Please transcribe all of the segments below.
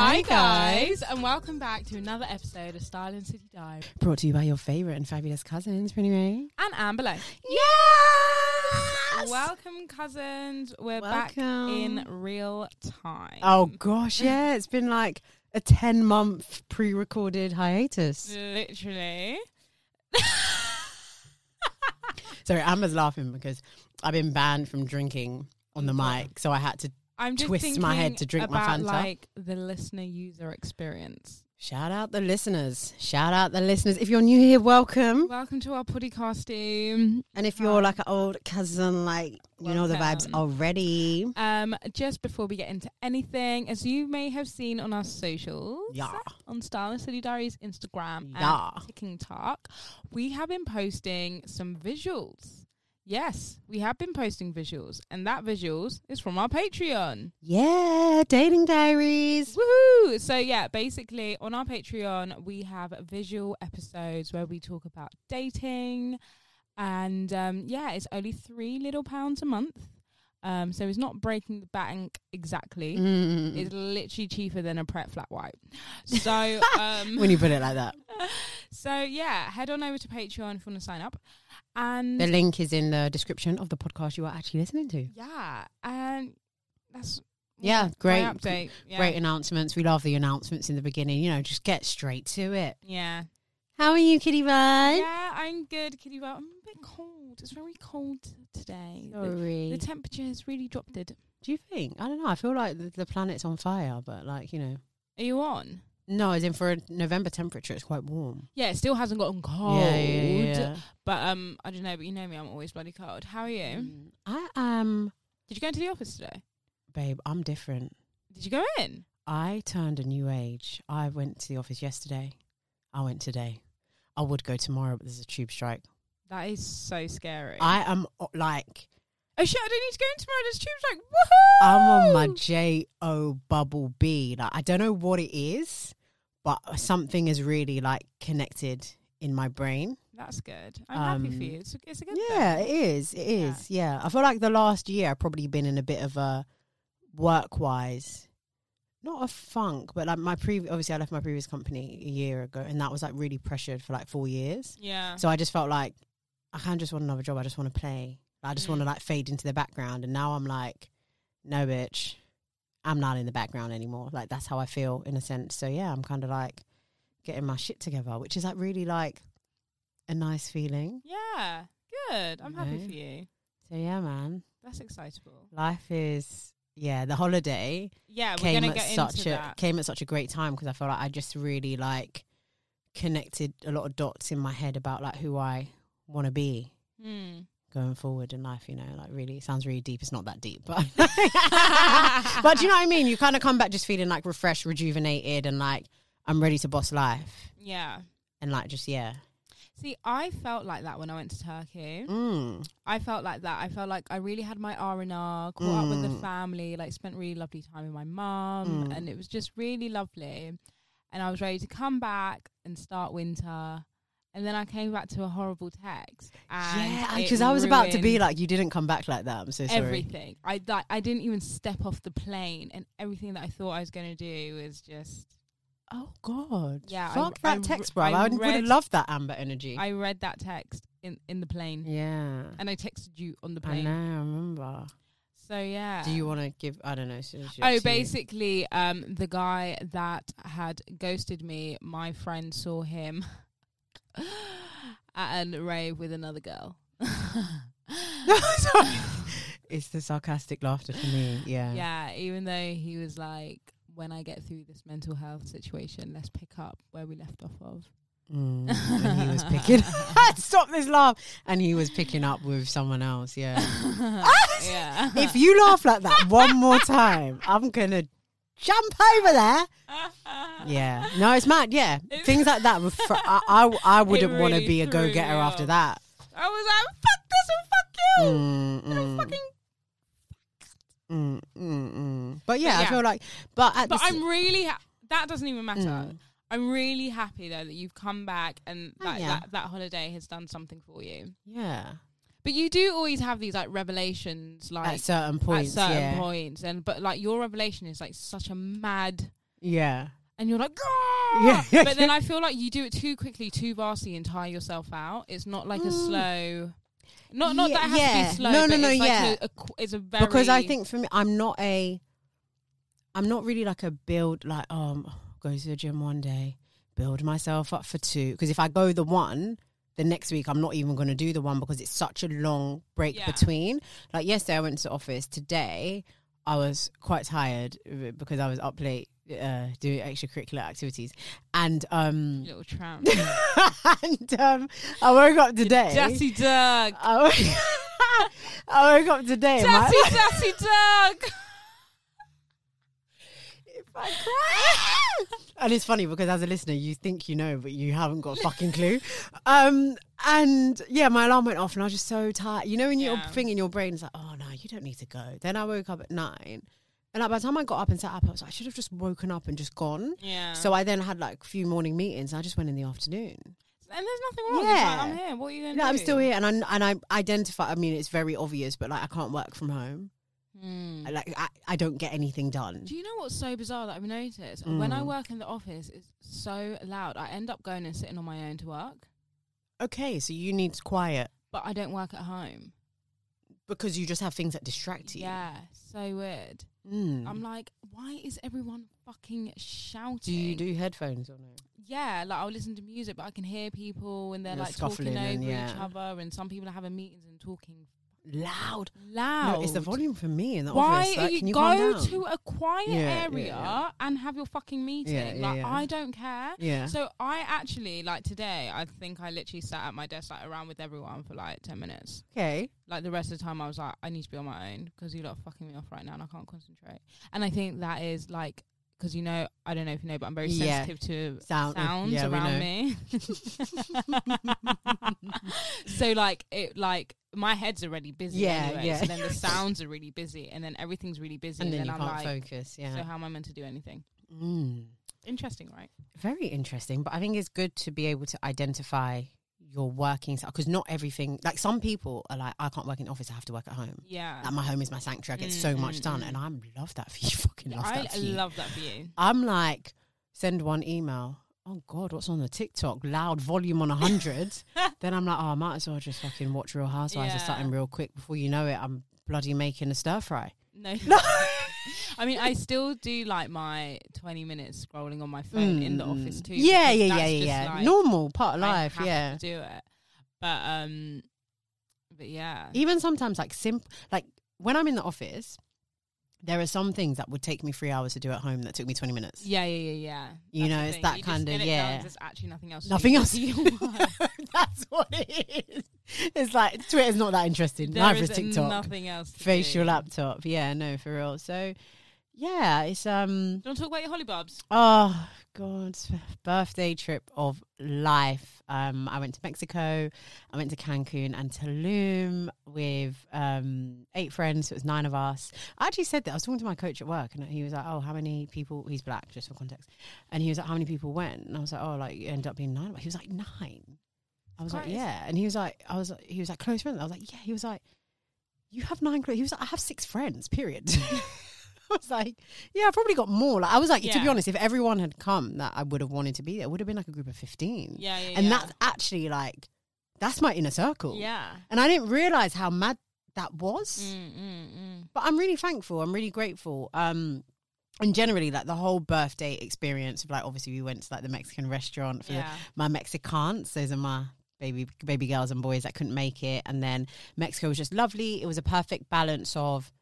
Hi guys, and welcome back to another episode of Style and City Dive Brought to you by your favourite and fabulous cousins, Pretty Ray. and Amberley. Yes! Welcome, cousins. We're back Welcome. in real time. Oh gosh, yeah, it's been like a 10 month pre recorded hiatus. literally. Sorry, Amber's laughing because I've been banned from drinking on the mic, so I had to I'm just Twist my head to drink my about Fanta. like the listener user experience. shout out the listeners. Shout out the listeners. If you're new here, welcome. Welcome to our podcasting. And if you're like an old cousin, like, you know the vibes already. Um, just before we get into anything, as you may have seen on our socials, Yeah. on and City Diaries Instagram Yeah. and TikTok, we have been posting some visuals. Yes, we have been posting visuals, and that visuals is from our Patreon. Yeah, dating diaries. Woohoo! So yeah, basically on our Patreon we have visual episodes where we talk about dating, and um, yeah, it's only three little pounds a month. Um, so it's not breaking the bank exactly. Mm. It's literally cheaper than a Pret flat white. So um, when you put it like that. so yeah, head on over to Patreon if you want to sign up, and The link is in the description of the podcast you are actually listening to. yeah, and that's Yeah, great. update. Yeah. Great announcements. We love the announcements in the beginning. You know, just get straight to it. Yeah. How are you, Kitty Bud? Yeah, I'm good, Kitty. But I'm a bit cold. It's very cold today. The, Sorry. the temperature has really dropped. It. Do you think? I don't know. I feel like the, the planet's on fire, but like, you know. Are you on? No, as in for a November temperature, it's quite warm. Yeah, it still hasn't gotten cold. Yeah, yeah, yeah. But um, I don't know. But you know me, I'm always bloody cold. How are you? Mm. I am, Did you go into the office today? babe, I'm different. Did you go in? I turned a new age. I went to the office yesterday. I went today. I would go tomorrow, but there's a tube strike. That is so scary. I am uh, like, oh shit! I don't need to go in tomorrow. There's tube strike. Woohoo! I'm on my J O bubble B. Like I don't know what it is, but something is really like connected in my brain. That's good. I'm happy for Um, you. It's a, it's a good Yeah, thing. it is. It is. Yeah. I feel like the last year I've probably been in a bit of a work wise, not a funk, but like my previous. Obviously, I left my previous company a year ago, and that was like really pressured for like four years. Yeah. So I just felt like I of just want another job. I just want to play. I just want to Mm. like fade into the background. And now I'm like, no, bitch, I'm not in the background anymore. Like that's how I feel in a sense. So yeah, I'm kind of like getting my shit together, which is like really like a nice feeling. yeah. Good. I'm happy Okay. for you. So yeah, man, That's excitable. life is yeah. The holiday Yeah, we're came gonna at get such into a that. came at such a great time because I felt like I just really like connected a lot of dots in my head about like who I want to be Hmm. Going forward in life, you know, like really it sounds really deep. It's not that deep, but but do you know what I mean? You kind of come back just feeling like refreshed, rejuvenated, and like I'm ready to boss life, Yeah. and like just yeah, See, I felt like that when I went to Turkey. mm. I felt like that. I felt like I really had my R and R, caught up with the Mm. family, like spent really lovely time with my mum, Mm. and it was just really lovely. And I was ready to come back and start winter. And then I came back to a horrible text. And yeah, because I was about to be like, you didn't come back like that. I'm so sorry. everything. I like, I didn't even step off the plane, and everything that I thought I was going to do was just. Oh God, Yeah, fuck I that re- text, bro. I I, would have loved that Amber energy. I read that text in in the plane, yeah, and I texted you on the plane. I know. I remember. So yeah. Do you want to give? I don't know. so it's up Oh, basically, um, the guy that had ghosted me, my friend saw him at a rave with another girl. Sorry. it's the sarcastic laughter for me. Yeah. yeah, even though he was like, when I get through this mental health situation, let's pick up where we left off of. Mm, and he was picking. Stop this laugh. And he was picking up with someone else. Yeah. yeah. if you laugh like that one more time, I'm gonna jump over there. Yeah. No, it's mad. Yeah. Things like that. Were fr- I, I, I wouldn't want to be a go getter after that. I was like, fuck this and fuck you. Mm, mm, fucking. mm, mm, mm. But yeah, I yeah. feel like. But at But I'm really. Ha- that doesn't even matter. Mm. I'm really happy though that you've come back and Oh, yeah. that, that holiday has done something for you. yeah. But you do always have these like revelations, like At certain points. at certain yeah. points, and but like your revelation is like such a mad, Yeah. and you're like, Yeah. But then I feel like you do it too quickly, too vastly, and tire yourself out. It's not like a Mm. slow. Not not Yeah, that it has to be slow. No, no, no, It's like yeah. a, a it's a very because I think for me, I'm not a, I'm not really like a build like um go to the gym one day, build myself up for two. Because if I go the one, the next week I'm not even going to do the one because it's such a long break Yeah. between. Like yesterday I went to the office. Today I was quite tired because I was up late uh, doing extracurricular activities, and um little tramp, and um I woke up today. Dassy Doug, I woke, I woke up today. Dassy Dassy Doug. If I cry. and it's funny because as a listener, you think you know, but you haven't got a fucking clue. Um, and yeah, my alarm went off, and I was just so tired. You know, when you're Yeah. thinking in your brain, it's like, oh no, you don't need to go. Then I woke up at nine, and like, by the time I got up and sat up, I was like, I should have just woken up and just gone. Yeah. So I then had like a few morning meetings. And I just went in the afternoon. and there's nothing wrong. Yeah. Yeah. I'm here. What are you going to No, do? I'm still here, and I and I identify. I mean, it's very obvious, but like I can't work from home. Hmm. Like I, I don't get anything done. Do you know what's so bizarre that I've noticed? When I Mm. work in the office, it's so loud. I end up going and sitting on my own to work, Okay, so you need quiet but I don't work at home. because you just have things that distract you. Yeah, so weird. Mm. I'm like, why is everyone fucking shouting? do you do headphones or no? Yeah, like I'll listen to music, but I can hear people and they're You're like talking over and each other, and some people are having meetings and talking Loud. loud. No, it's the volume for me in the Why are Like, you, can you go to a quiet Yeah, yeah, area yeah. and have your fucking meeting? yeah, like yeah. I don't care. yeah. So I actually like today. I think I literally sat at my desk like around with everyone for like ten minutes. okay. Like the rest of the time, I was like, I need to be on my own because you lot are fucking me off right now, and I can't concentrate. And I think that is like because you know, I don't know if you know, but I'm very Yeah. sensitive to Sound. sounds yeah, around me. so like it like my head's already busy Yeah, anyway. yeah. So then the sounds are really busy, and then everything's really busy, And then you I'm can't like, focus. Yeah. so how am I meant to do anything? Mm. Interesting, right? Very interesting, but I think it's good to be able to identify your working because not everything. Like some people are like, I can't work in the office. I have to work at home. Yeah. Like my home is my sanctuary. I get Mm, so much mm, done, mm. and I love that for you. Fucking love I that for you. love that for you. I'm like, send one email. Oh God, what's on the TikTok? Loud volume on a hundred. then I'm like, oh, I might as well just fucking watch Real Housewives or Yeah. something real quick. Before you know it, I'm bloody making a stir fry. No. No. I mean, I still do like my 20 minutes scrolling on my phone in the Mm. office too. Yeah, yeah, yeah, yeah, yeah. like, Normal part of I life. have Yeah. to do it. But um, but yeah, Even sometimes, like simple, like when I'm in the office, there are some things that would take me three hours to do at home that took me 20 minutes. yeah, yeah, yeah, yeah. You That's know, the it's thing. that You just kind of- get it done, yeah. There's actually nothing else. to Nothing do. else. That's what it is. It's like Twitter's not that interesting. There Neither is is TikTok. Nothing else. To Face do. your laptop. Yeah, no, for real. So, yeah, it's um. Do you want to talk about your hollybobs? Oh God, birthday trip of life. Um, I went to Mexico, I went to Cancun and Tulum with um eight friends. So it was nine of us. I actually said that I was talking to my coach at work, and he was like, "Oh, how many people?" He's black, just for context. And he was like, "How many people went?" And I was like, "Oh, like you end up being nine. He was like nine. I was like, "Yeah," and he was like, "I was," he was like, "Close friends." I was like, "Yeah." He was like, "You have nine close." He was like, "I have six friends." Period. I was like, yeah, I probably got more. Like, I was like, to be honest, if everyone had come that I would have wanted to be there, it would have been like a group of 15. Yeah, yeah, and yeah. that's actually like, that's my inner circle. yeah. And I didn't realize how mad that was. Mm, mm, mm. But I'm really thankful. I'm really grateful. Um, and generally, like the whole birthday experience of like, obviously, we went to like the Mexican restaurant for Yeah. my Mexicans. Those are my baby baby girls and boys that couldn't make it. And then Mexico was just lovely. It was a perfect balance of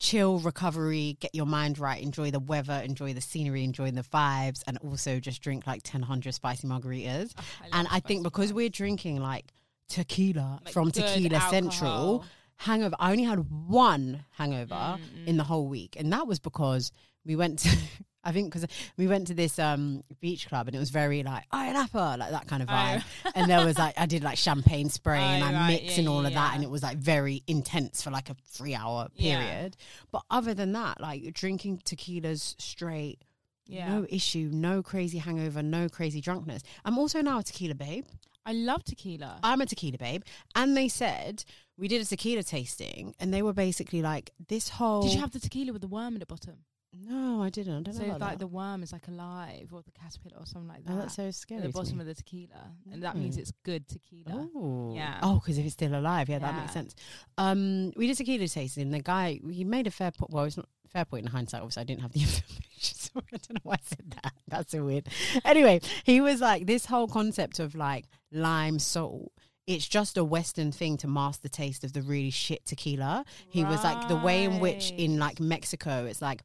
chill recovery, get your mind right, enjoy the weather, enjoy the scenery, enjoy the vibes, and also just drink like 1,000 spicy margaritas. Oh, I and I think because we're drinking like tequila Like from Tequila Central, hangover. I only had one hangover Mm, in the whole week, and that was because we went to. I think because we went to this um, beach club and it was very like Iron Apple, like that kind of Oh. vibe. and there was like I did like champagne spray and Oh, I right, mixed yeah, and all yeah, of that, and it was like very intense for like a three hour Yeah. period. But other than that, like drinking tequilas straight, Yeah. no issue, no crazy hangover, no crazy drunkenness. I'm also now a tequila babe. I love tequila. I'm a tequila babe. And they said we did a tequila tasting, and they were basically like, this whole. Did you have the tequila with the worm in the bottom? No, I didn't. I don't So know. About like that. the worm is like alive, or the caterpillar, or something like that. Oh, that's so scary. at the bottom me. of the tequila, and that means Mm. it's good tequila. Oh, Yeah. Oh, because if it's still alive, yeah, that makes sense. Um, we did tequila tasting. and The guy he made a fair point. Well, it's not fair point in hindsight. Obviously, I didn't have the information, so I don't know why I said that. That's so weird. Anyway, he was like this whole concept of like lime salt. It's just a Western thing to mask the taste of the really shit tequila. He was like the way in which in like Mexico, it's like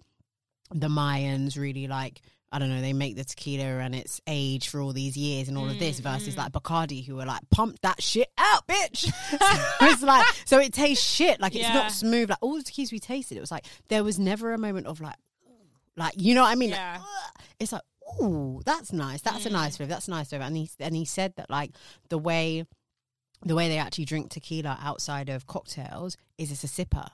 the Mayans really like I don't know, they make the tequila and it's aged for all these years and all of this Mm, versus mm. like Bacardi who are like pump that shit out, bitch. so it's like so it tastes shit. Like it's Yeah. not smooth. Like all the tequilas we tasted, it was like there was never a moment of like like you know what I mean? Yeah. "Ugh." it's like, ooh, that's nice. That's a Mm. nice flavor. That's a nice flavor. And he and he said that like the way the way they actually drink tequila outside of cocktails is it's a sipper.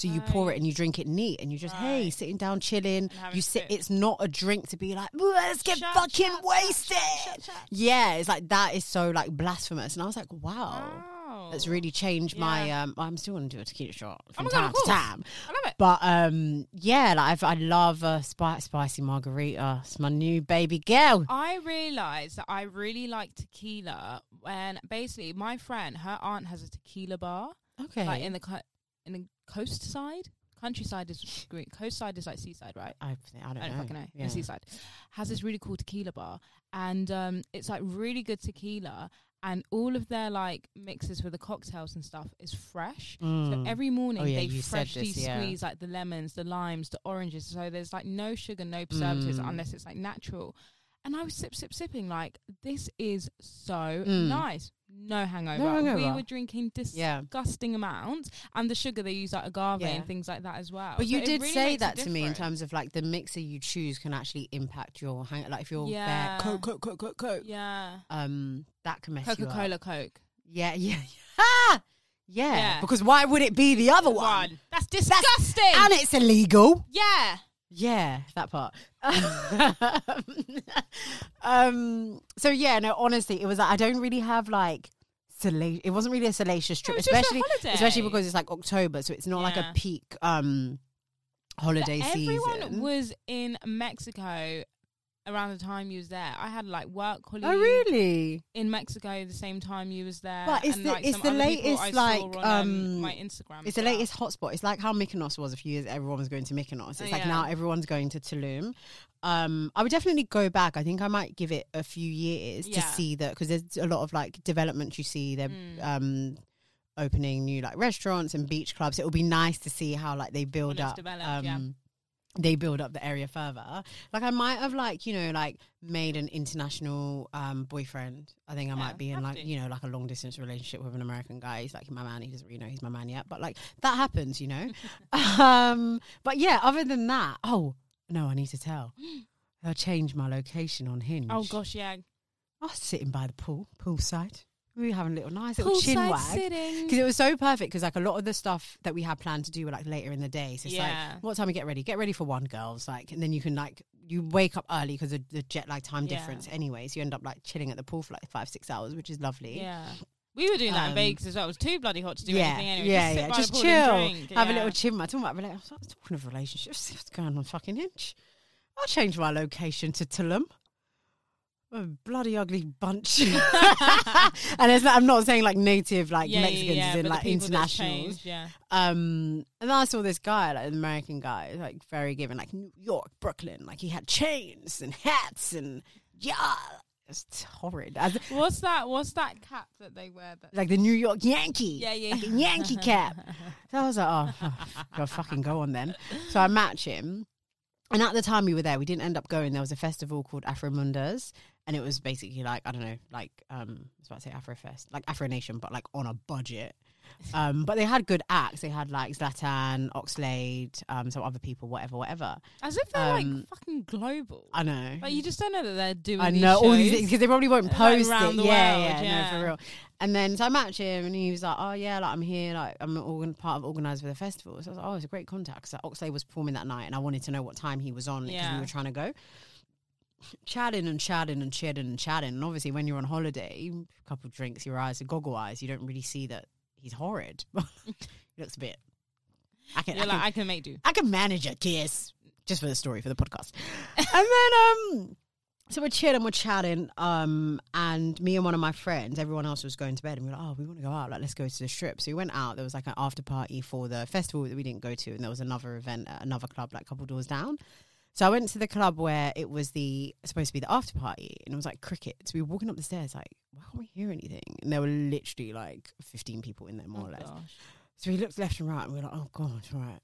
So you pour it and you drink it neat, and you just hey sitting down chilling. You sit. It's not a drink to be like let's get Shut, fucking shut, wasted. shut. Yeah, it's like that is so like blasphemous, and I was like, wow, Wow. that's really changed my. Um I'm still gonna do a tequila shot from my God, time to time, I love it. but um yeah, like I've, I love a spi- spicy margarita. It's my new baby girl. I realized that I really like tequila when basically my friend, her aunt has a tequila bar, Okay, like in the in the coast side. Countryside is green. Coast side is like seaside, right? I, I don't I don't know. fucking know. Yeah. Seaside has this really cool tequila bar, and um, it's like really good tequila, and all of their like mixes for the cocktails and stuff is fresh. So Mm. every morning Oh, yeah, they freshly this, yeah. squeeze like the lemons, the limes, the oranges. So there's like no sugar, no preservatives Mm. unless it's like natural. And I was sip, sip, sipping like this is so Mm. nice. No hangover. No We were drinking Yeah. disgusting amounts, and the sugar they use like agave Yeah. and things like that as well. But So you did really say that to me in terms of like the mixer you choose can actually impact your hang. Like if you're Yeah. there, coke, coke, coke, coke, coke. Yeah. Um, that can mess you up. Coca Cola, Coke. Yeah, yeah, ah! yeah, Yeah. Because why would it be the other one? That's disgusting. And it's illegal. yeah. Yeah, that part. um. So yeah, no. Honestly, it was. like I don't really have like. Sala- it wasn't really a salacious trip, it was just a especially especially because it's like October, so it's not like a peak um holiday Everyone season. Everyone was in Mexico around the time you was there. I had like work colleagues oh really? in Mexico the same time you was there. But it's and, the- like, it's the latest, like, on, um, my Instagram. It's the well. latest hotspot. It's like how Mykonos was a few years. Everyone was going to Mykonos. It's Oh, like yeah. now everyone's going to Tulum. Um, I would definitely go back. I think I might give it a few years to see that because there's a lot of like development you see. They're Mm. um opening new like restaurants and beach clubs. It will be nice to see how like they build up. um, yeah. They build up the area further. Like I might have like you know like made an international um boyfriend. I think I Yeah, might be in like to. you know like a long distance relationship with an American guy. He's like my man. He doesn't really know he's my man yet, but like that happens, you know. um, but yeah, other than that, oh no, I need to tell. I'll change my location on Hinge. Oh gosh, yeah. I was sitting by the pool, poolside. We were having a little nice little chin wag because it was so perfect. Because like a lot of the stuff that we had planned to do were like later in the day. So it's Yeah. like, what time we get ready? Get ready for one, girls. Like, and then you can like you wake up early because of the jet lag time Yeah. difference. Anyways, you end up like chilling at the pool for like five six hours, which is lovely. Yeah. We were doing that in Um, Vegas as well. It was too bloody hot to do yeah, anything anyway. yeah, just sit yeah. by Just chill, have a little chin wag. Talking about, rela- I was talking of relationships. What's going on, fucking Hinge? I'll change my location to Tulum. A bloody ugly bunch. and it's not, I'm not saying like native like Yeah, yeah, Mexicans, yeah, as in like internationals. changed, Yeah. Um, and then I saw this guy, like an American guy, like very given, like New York, Brooklyn, like he had chains and hats and yeah, it's horrid. As, What's that? What's that cap that they wear? That like the New York Yankee, yeah, yeah, like Yankee cap. So I was like, oh, go fucking go on then. So I match him. And at the time we were there, we didn't end up going. There was a festival called Afromundas, and it was basically like I don't know, like um, I was about to say Afrofest, like Afro Nation, but like on a budget. Um, but they had good acts. They had like Zlatan, Oxlade, um, some other people, whatever, whatever. As if they're Um, like fucking global. I know. Like you just don't know that they're doing. I these know all these things because they probably won't Like, post around it. the yeah, world, yeah, yeah. no, for real. And then so I match him, and he was like, "Oh yeah, like I'm here, like I'm an organ- part of organizer for the festival." So I was like, "Oh, it's a great contact." So Oxlade was performing that night, and I wanted to know what time he was on because Yeah. we were trying to go. Chatting and chatting and chatting and chatting, and obviously when you're on holiday, a couple of drinks, your eyes are goggle eyes. You don't really see that he's horrid. he looks a bit. I can, I like, can, I can make do. I can manage a kiss just for the story for the podcast. and then um so we're chilling, we're chatting, um, and me and one of my friends, everyone else was going to bed, and we were like, oh, we want to go out, like let's go to the strip. So we went out. There was like an after party for the festival that we didn't go to, and there was another event at another club, like a couple doors down. So I went to the club where it was the supposed to be the after party, and it was like cricket. So we were walking up the stairs, like, why can't we hear anything? And there were literally like fifteen people in there, more oh, or Oh, less. gosh. So we looked left and right, and we were like, "Oh God, right,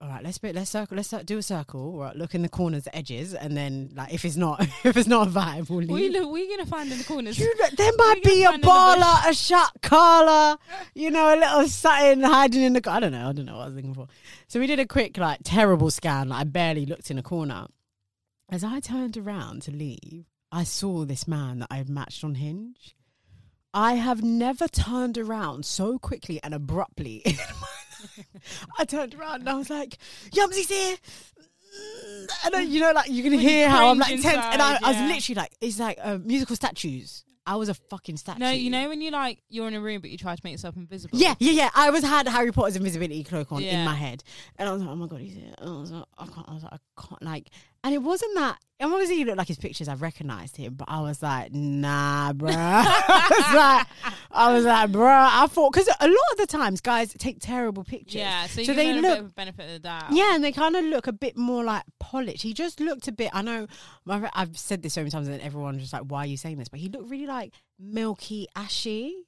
all right, let's be, let's circle, let's do a circle, right? Look in the corners, edges, and then like if it's not if it's not a vibe, we'll leave." you, lo- what are gonna find in the corners? You know, there might be a baller, a shot caller, you know, a little something hiding in the. I don't know. I don't know what I was looking for. So we did a quick, like, terrible scan. Like, I barely looked in a corner. As I turned around to leave, I saw this man that I had matched on Hinge. I have never turned around so quickly and abruptly in my. I turned around and I was like, Yumsy's here. And then, you know, like you can When you hear how I'm like tense. And I, inside, I was literally like, it's like uh, musical statues. I was a fucking statue. no, you know when you like you're in a room but you try to make yourself invisible. Yeah, yeah, yeah. I was had Harry Potter's invisibility cloak on in my head, and I was like, "Oh my god, he's here!" And I was like, "I can't." I was like, "I can't." Like, and it wasn't that. And obviously, he looked like his pictures. I recognized him, but I was like, "Nah, bruh." I was like, "I was like, bruh." I thought because a lot of the times, guys take terrible pictures. Yeah, so, So they look- a bit of benefit of that. Yeah, and they kind of look a bit more like polished. He just looked a bit. I know, my, I've said this so many times, and everyone's just like, "Why are you saying this?" But he looked really like milky, ashy.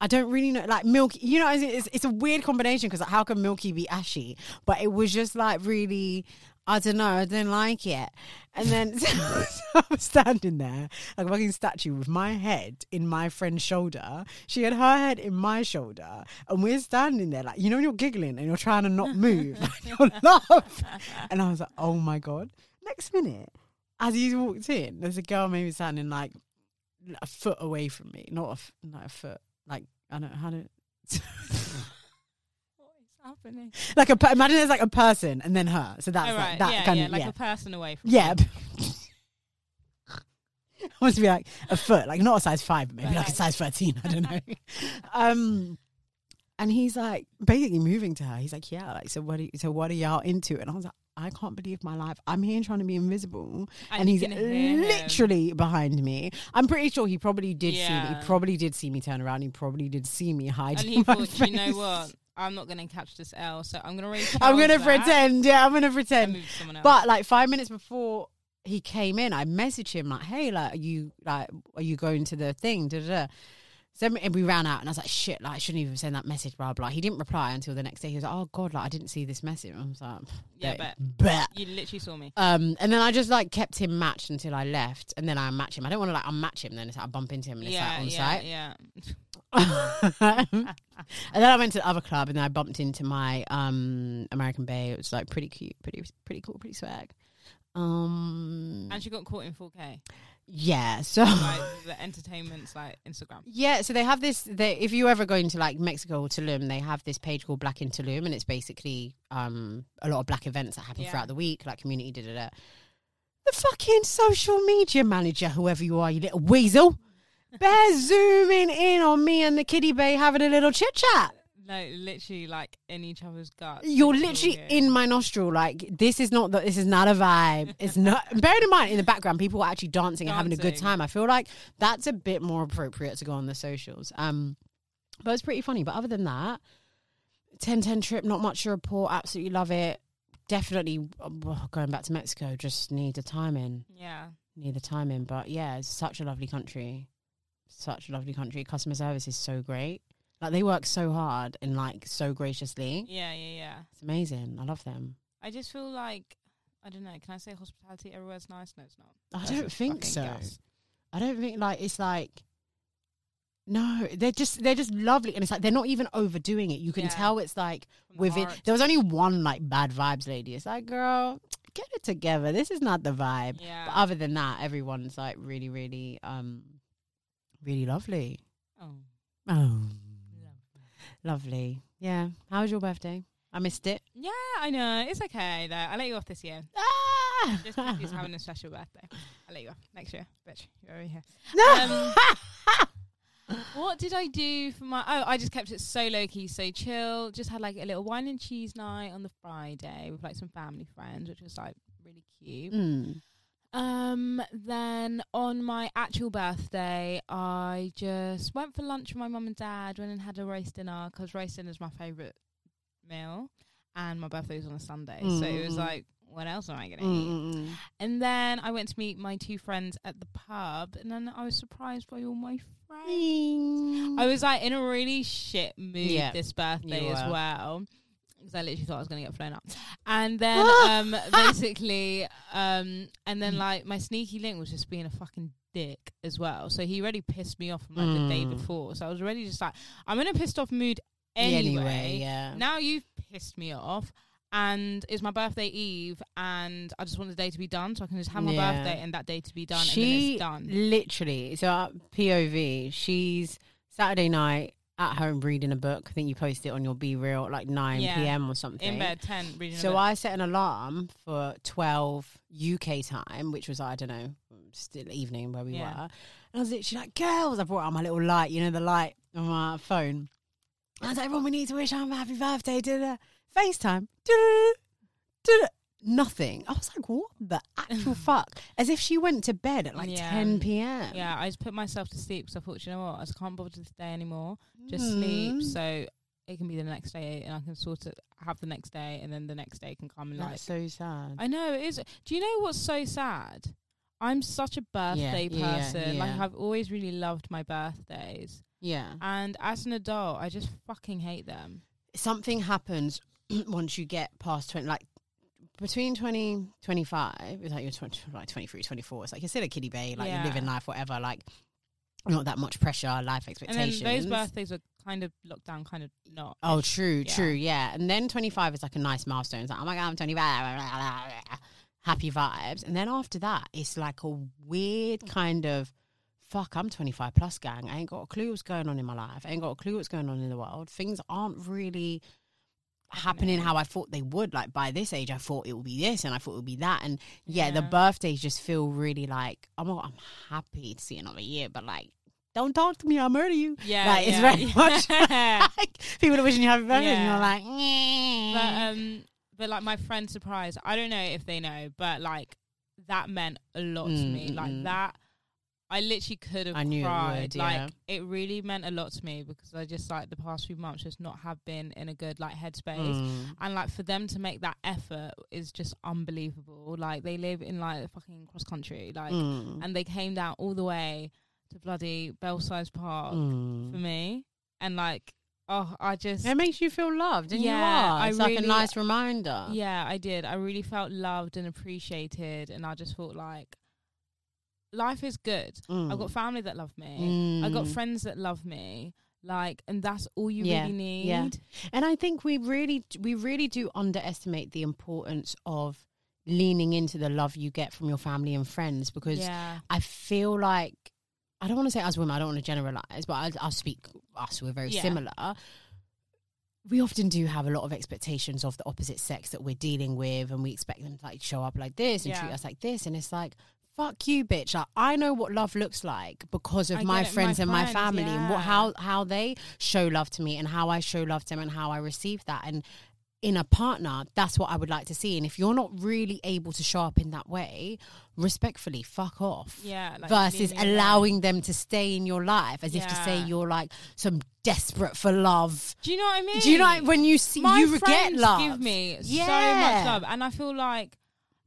I don't really know, like milky. You know, it's, it's, it's a weird combination because like, how can milky be ashy? But it was just like really. I don't know. I didn't like it. And then so, I was standing there like a fucking statue with my head in my friend's shoulder. She had her head in my shoulder. And we're standing there like, you know, when you're giggling and you're trying to not move. and you're laughing. And I was like, oh my God. Next minute, as he's walked in, there's a girl maybe standing like a foot away from me. Not a, not a foot. Like, I don't know how to. Happening? like a imagine there's like a person and then her. So that's oh, like that yeah, kind yeah, of like yeah. a person away from. Yeah. I want to be like a foot, like not a size five, but maybe Right, like a size thirteen. I don't know. um, and he's like basically moving to her. He's like, yeah, like so. What? Are you, so what are y'all into? And I was like, I can't believe my life. I'm here trying to be invisible, and, you he's hear him. literally behind me. I'm pretty sure he probably did see me. He probably did see me turn around. He probably did see me hide. And he thought, you know what? I'm not going to catch this L, so I'm going to raise. I'm gonna that pretend. Yeah, I'm gonna pretend. move to someone else. But like five minutes before he came in, I messaged him like, "Hey, like, are you like, are you going to the thing?" Da, da, da. So and we ran out, and I was like, "Shit!" Like, I shouldn't even send that message. Blah blah. He didn't reply until the next day. He was like, "Oh God, like, I didn't see this message." I was like, yeah, "Bet, but bet." you literally saw me. Um, and then I just like kept him matched until I left, and then I match him. I don't want to like unmatch him. Then it's like I bump into him and it's yeah, like on yeah, site. yeah. and then I went to the other club, and then I bumped into my um American Bay. It was like pretty cute, pretty pretty cool, pretty swag. Um, And she got caught in 4K. Yeah. So Like the entertainment's like Instagram. yeah, so they have this. They, if you ever go into like Mexico or Tulum, they have this page called Black in Tulum, and it's basically um a lot of black events that happen Yeah. throughout the week, like community. Da da da. The fucking social media manager, whoever you are, you little weasel, bear zooming in on me and the kiddie bay having a little chit chat. No, literally like in each other's guts. You're literally in my nostril. Like this is not that. This is not a vibe. It's not. bearing in mind, in the background, people are actually dancing, and having a good Dancing. time. I feel like that's a bit more appropriate to go on the socials. Um, but it's pretty funny. But other than that, 10-10 trip, not much to report. Absolutely love it. Definitely uh, going back to Mexico. Just need the timing. Yeah. Need the timing. But yeah, it's such a lovely country. Such a lovely country. Customer service is so great. Like they work so hard and like so graciously. Yeah, yeah, yeah. It's amazing. I love them. I just feel like I don't know. Can I say hospitality everywhere's nice? No, it's not. I That's don't think so. gas. I don't think like it's like no, they're just they're just lovely, and it's like they're not even overdoing it. You can Yeah. tell it's like From the with it. There was only one like bad vibes lady. It's like, girl, get it together. This is not the vibe. Yeah. But other than that, everyone's like really, really, um, really lovely. oh, Oh, lovely. Yeah. How was your birthday? I missed it. yeah, I know. It's okay though. I let you off this year. Ah! Just because he's having a special birthday. I let you off next year, bitch. You're over here. no. Um, what did I do for my? Oh, I just kept it so low key, so chill. Just had like a little wine and cheese night on the Friday with like some family friends, which was like really cute. Mm. Um, then on my actual birthday, I just went for lunch with my mum and dad. Went and had a roast dinner because roast dinner is my favourite meal, and my birthday was on a Sunday, so it was Mm. like, what else am I gonna Mm, eat? mm, mm. And then I went to meet my two friends at the pub, and then I was surprised by all my friends. Mm. I was like in a really shit mood Yeah, this birthday as well. Because I literally thought I was going to get flown up. And then um, basically, um, and then like my sneaky link was just being a fucking dick as well. So he already pissed me off from like the day Mm. before. So I was already just like, I'm in a pissed off mood anyway. yeah. Now you've pissed me off. And it's my birthday eve, and I just want the day to be done, so I can just have my Yeah. birthday and that day to be done, she and then it's done. literally so uh, POV. She's Saturday night at home reading a book. I think you posted it on your Be Real at like nine Yeah. p.m. or something. In bed, ten, reading. a So. I set an alarm for twelve UK time, which was I don't know, still evening where we Yeah. were. And I was literally like, "Girls!" I brought out my little light, you know, the light on my phone. I was like, "Everyone, we need to wish him a happy birthday." The FaceTime, Du-du-du, du-du. Nothing. I was like, "What the actual fuck?" As if she went to bed at like Yeah. ten p.m. Yeah, I just put myself to sleep because I thought, you know what, I just can't bother this day anymore. Just Mm. sleep, so it can be the next day, and I can sort of have the next day, and then the next day can come and like. That's so sad. I know it is. Do you know what's so sad? I'm such a birthday yeah, yeah, person. Like yeah. I've always really loved my birthdays, yeah. and as an adult, I just fucking hate them. something happens once you get past 20 like between 20 25 it's like you're 20, like 23 24 it's like you're still a kiddie babe like Yeah. you're living life whatever like not that much pressure life expectations. And those birthdays are kind of locked down, kind of not. oh true Yeah. true yeah and then 25 is like a nice milestone it's like oh my god i'm 25 happy vibes and then after that it's like a weird kind of fuck i'm 25 plus gang i ain't got a clue what's going on in my life i ain't got a clue what's going on in the world things aren't really happening how I thought they would. Like by this age, I thought it would be this, and I thought it would be that, and yeah, the birthdays just feel really like oh my god, I'm happy to see another year, but like. Don't talk to me, I'll murder you. Yeah, like, it's yeah. very much like people are wishing you happy birthday, and you're like, but um but like my friend surprised, i don't know if they know but like that meant a lot to me Mm, like mm. that i literally could have I knew it cried would, yeah. like it really meant a lot to me because i just like the past few months just not have been in a good like headspace Mm. and like for them to make that effort is just unbelievable like they live in like fucking cross country like Mm. and they came down all the way to bloody belsize park Mm. for me and like oh i just It makes you feel loved, and you Yeah, are. I It's like a nice reminder. Yeah, I did. I really felt loved and appreciated, and I just thought like life is good. Mm. I've got family that love me. I've got Mm. friends that love me. Like, and that's all you Yeah, really need. yeah. And I think we really, we really do underestimate the importance of leaning into the love you get from your family and friends because Yeah. I feel like I don't want to say as women, I don't want to generalize, but I'll, I'll speak us. We're very Yeah. similar. We often do have a lot of expectations of the opposite sex that we're dealing with, and we expect them to like show up like this and treat us like this, and it's like. Fuck you, bitch! Like, I know what love looks like because of I my it, my friends and my friends, family, and what how how they show love to me, and how I show love to them, and how I receive that. And in a partner, that's what I would like to see. And if you're not really able to show up in that way, respectfully, fuck off Yeah. Like versus allowing them to stay in your life as if to say you're like some desperate for love. Do you know what I mean? Do you know when you see My you get friends love? give me so much love, and I feel like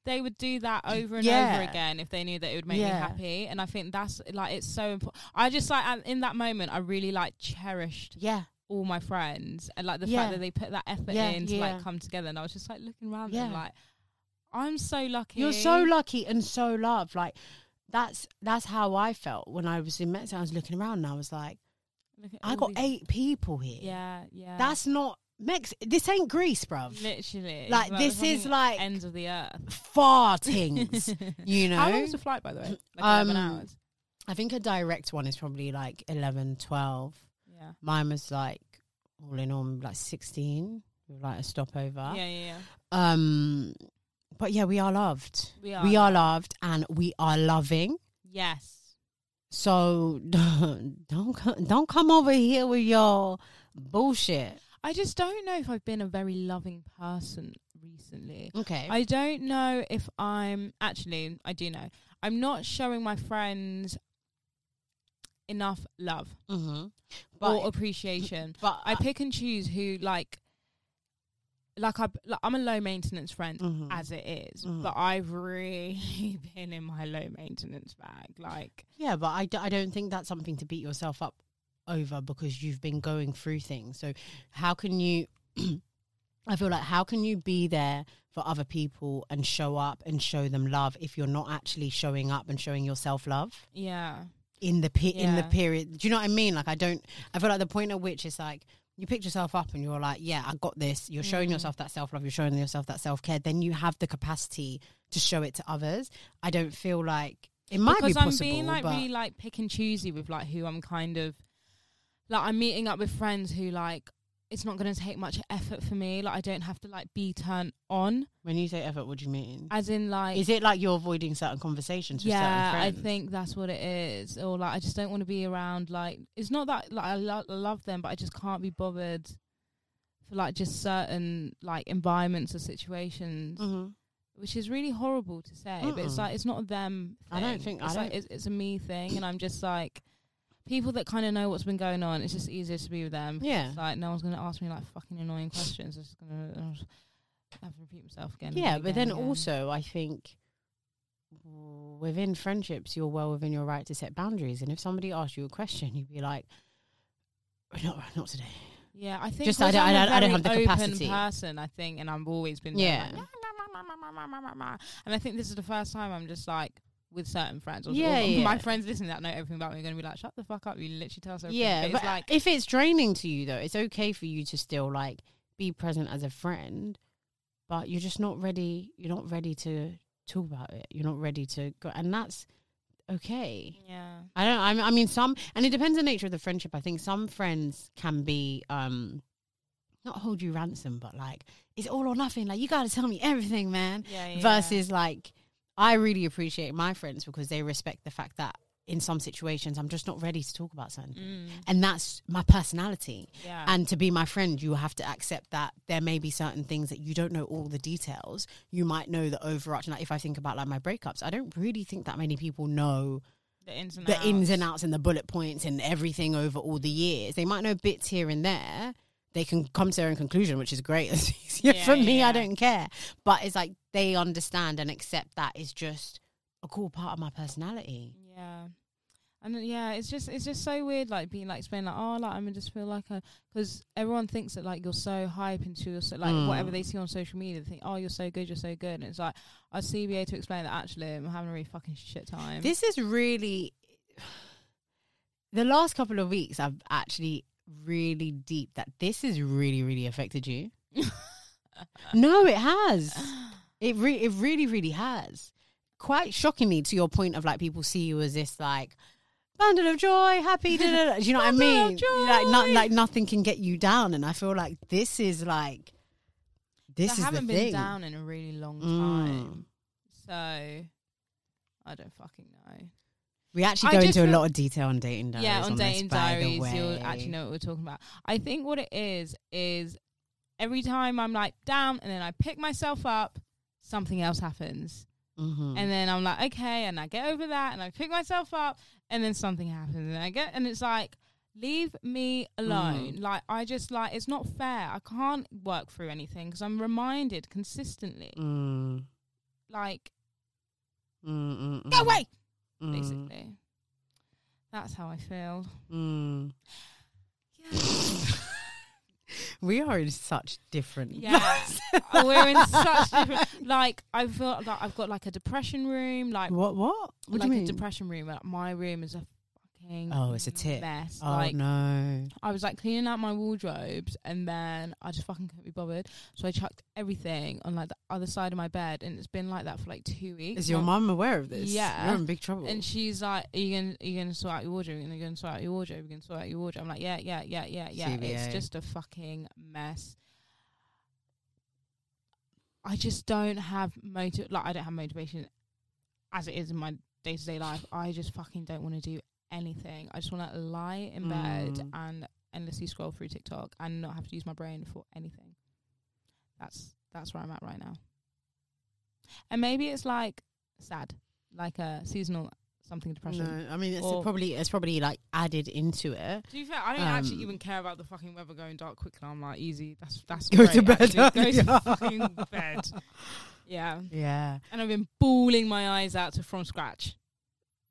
they would do that over and Yeah. over again if they knew that it would make Yeah. me happy. And I think that's like it's so important. I just like in that moment, I really like cherished Yeah, all my friends and like the Yeah. fact that they put that effort in to like come together and I was just like looking around Yeah. and like I'm so lucky. You're so lucky and so loved. Like that's that's how I felt when I was in Mexico. I was looking around and I was like, I got eight people here. Yeah, yeah. That's not Mex. This ain't Greece, bruv. literally Like, this is like ends of the earth. Far things. you know. How long was the flight by the way? Like Um, eleven hours. I think a direct one is probably like 11, 12. Yeah. Mine was like all in all like sixteen with like a stopover. Yeah, yeah, yeah. Um, but yeah, we are loved. We are. We are loved, and we are loving. Yes. So don't don't come over here with your bullshit. I just don't know if I've been a very loving person recently. Okay. I don't know if I'm actually I do know. I'm not showing my friends enough love mm-hmm. or appreciation. but I pick and choose who like like I like, I'm a low maintenance friend Mhm. as it is, Mhm. but I've really been in my low maintenance bag. Like Yeah, but I, d- I don't think that's something to beat yourself up over because you've been going through things. So how can you? I feel like how can you be there for other people and show up and show them love if you're not actually showing up and showing yourself love yeah, in the pe- in the period? Do you know what I mean? Like I don't. I feel like the point at which it's like you picked yourself up and you're like, yeah, I got this. You're showing Mm. yourself that self love. You're showing yourself that self care. Then you have the capacity to show it to others. I don't feel like it might be because be I'm being like really like pick and choosy with like who I'm kind of like I'm meeting up with friends who like it's not going to take much effort for me. Like I don't have to like be turned on, when you say effort, what do you mean? as in like Is it like you're avoiding certain conversations with yeah, certain I think that's what it is. Or like I just don't want to be around. Like it's not that like I, lo- I love them, but I just can't be bothered for like just certain like environments or situations, Mhm. which is really horrible to say. But it's like it's not a them. I don't thing. think- I it's like don't- it's, it's a me thing, and I'm just like people that kind of know what's been going on. It's just easier to be with them. Yeah. It's like no one's gonna ask me like fucking annoying questions. It's just gonna just have to repeat myself again. Yeah, again but then again. also I think within friendships, you're well within your right to set boundaries. And if somebody asks you a question, you'd be like, "Not, not today." Yeah, I think Just I don't- I'm I a don't- I don't have the open capacity. person. I think, and I've always been Yeah. like, and I think this is the first time I'm just like with certain friends. Or, Yeah, or yeah. my friends listening that know everything about me are going to be like, "Shut the fuck up!" You literally tell us everything. Yeah, but but it's like if it's draining to you, though, it's okay for you to still like be present as a friend, but you're just not ready. You're not ready to talk about it. You're not ready to go, and that's okay. yeah, I don't. I mean, I mean, some, and it depends on the nature of the friendship. I think some friends can be, um, not hold you ransom, but like it's all or nothing. Like you got to tell me everything, man. yeah, yeah. Versus like, I really appreciate my friends because they respect the fact that in some situations I'm just not ready to talk about something, Mm, and that's my personality. yeah, And to be my friend, you have to accept that there may be certain things that you don't know all the details. You might know the overarching. Like if I think about like my breakups, I don't really think that many people know the ins and the outs. ins and outs and the bullet points and everything over all the years. They might know bits here and there. They can come to their own conclusion, which is great. Yeah, for me. yeah. I don't care. But it's like they understand and accept that is just a cool part of my personality. Yeah. And yeah, it's just it's just so weird, like being like explaining like oh like I mean, just feel like a because everyone thinks that like you're so hype into your so, like Mm. whatever they see on social media, they think oh you're so good, you're so good, and it's like I see CBA to explain that actually I'm having a really fucking shit time. This is really the last couple of weeks. I've actually really deep that this has really really affected you. no, it has. It re- it really really has. Quite shockingly, to your point of like people see you as this like bundle of joy, happy. Da, da, da. Do you know what I mean? Like not like nothing can get you down, and I feel like this is like this I is haven't the been thing. down in a really long Mm. time, so I don't fucking know. We actually go into a lot of detail on dating diaries. yeah, on this, dating the diaries, you'll actually know what we're talking about. I think what it is is every time I'm like down and then I pick myself up, something else happens. Mhm. And then I'm like, okay, and I get over that and I pick myself up and then something happens and I get and it's like leave me alone. Mhm. Like I just like it's not fair. I can't work through anything because I'm reminded consistently Mm. like Mm, mm, mm. go away Mm, basically. That's how I feel. mm. Yeah. We are in such different. Yeah, we're in such different. Like I feel like I've got like a depression room, like What? What? What like do you mean? a depression room. Like, my room is a fucking Oh, it's a tip. mess. oh like no! I was like cleaning out my wardrobes, and then I just fucking couldn't be bothered. So I chucked everything on like the other side of my bed, and it's been like that for like two weeks. Is your mum aware of this? Yeah. you're in big trouble. And she's like, "Are you gonna, are you gonna sort out your wardrobe? Are you gonna sort out your wardrobe? Are you gonna sort out your wardrobe?" I'm like, "Yeah, yeah, yeah, yeah, yeah." It's just a fucking mess. I just don't have motive. Like, I don't have motivation as it is in my day to day life. I just fucking don't want to do anything. I just want to lie in bed Mm. and endlessly scroll through TikTok and not have to use my brain for anything. That's that's where I'm at right now. And maybe it's like sad, like a seasonal something depression. no, I mean it's probably it's probably like added into it. To be fair, I don't actually Um, even care about the fucking weather going dark quickly. I'm like, easy. That's that's Go to bed, actually. Go to fucking bed. Yeah, Yeah. and I've been bawling my eyes out to from scratch.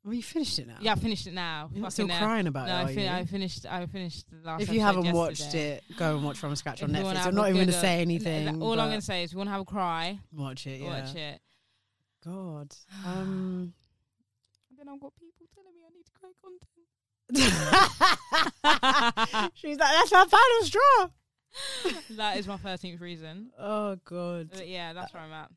Well, you finished it now. Yeah, I finished it now. You're Fucking still hell. crying about No, it. I, fin- I finished. I finished the last. if you episode haven't watched it, go and watch From Scratch on you wanna Netflix. have I'm a not even going good, to say anything. All I'm but going to say is, if you want to have a cry, watch it. Yeah. watch it. God. Um. And then I've got people telling me I need to create content. She's like, that's my final straw. that is my thirteenth reason. Oh God. But yeah, that's where I'm at.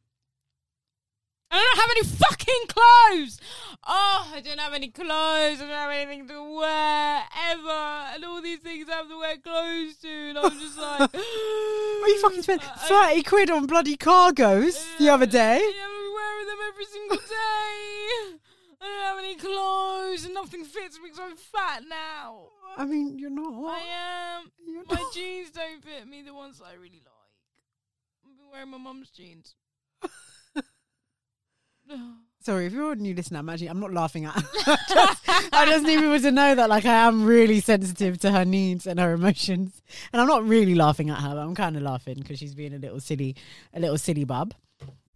I don't have any fucking clothes. Oh, I don't have any clothes. I don't have anything to wear ever. And all these things I have to wear clothes to. And I'm just like, Well, you fucking spent I- thirty quid on bloody cargos the other day. Yeah, I'm wearing them every single day. I don't have any clothes and nothing fits me because I'm fat now. I mean, you're not. I am. You're My not. jeans don't fit me, the ones I really like. I've been wearing my mum's jeans. Sorry, if you're a new listener, I'm actually I'm not laughing at. Her. just, I just need people to know that like I am really sensitive to her needs and her emotions, and I'm not really laughing at her. But I'm kind of laughing because she's being a little silly, a little silly bub.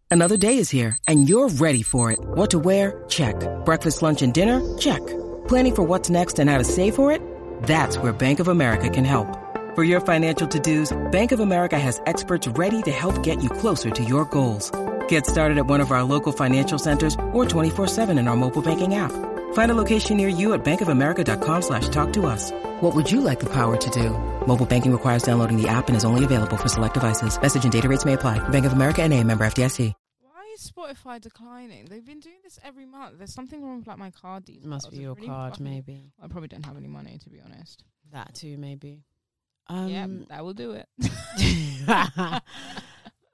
Another day is here, and you're ready for it. What to wear? Check. Breakfast, lunch, and dinner? Check. Planning for what's next and how to save for it? That's where Bank of America can help. For your financial to-dos, Bank of America has experts ready to help get you closer to your goals. Get started at one of our local financial centers or 24-7 in our mobile banking app. Find a location near you at bankofamerica.com slash talk to us. What would you like the power to do? Mobile banking requires downloading the app and is only available for select devices. Message and data rates may apply. Bank of America and a member FDIC. Why is Spotify declining? They've been doing this every month. There's something wrong with like my card details. Must be It's your really card, fucking- maybe I probably don't have any money to be honest. that too, maybe. yeah, Um, that will do it.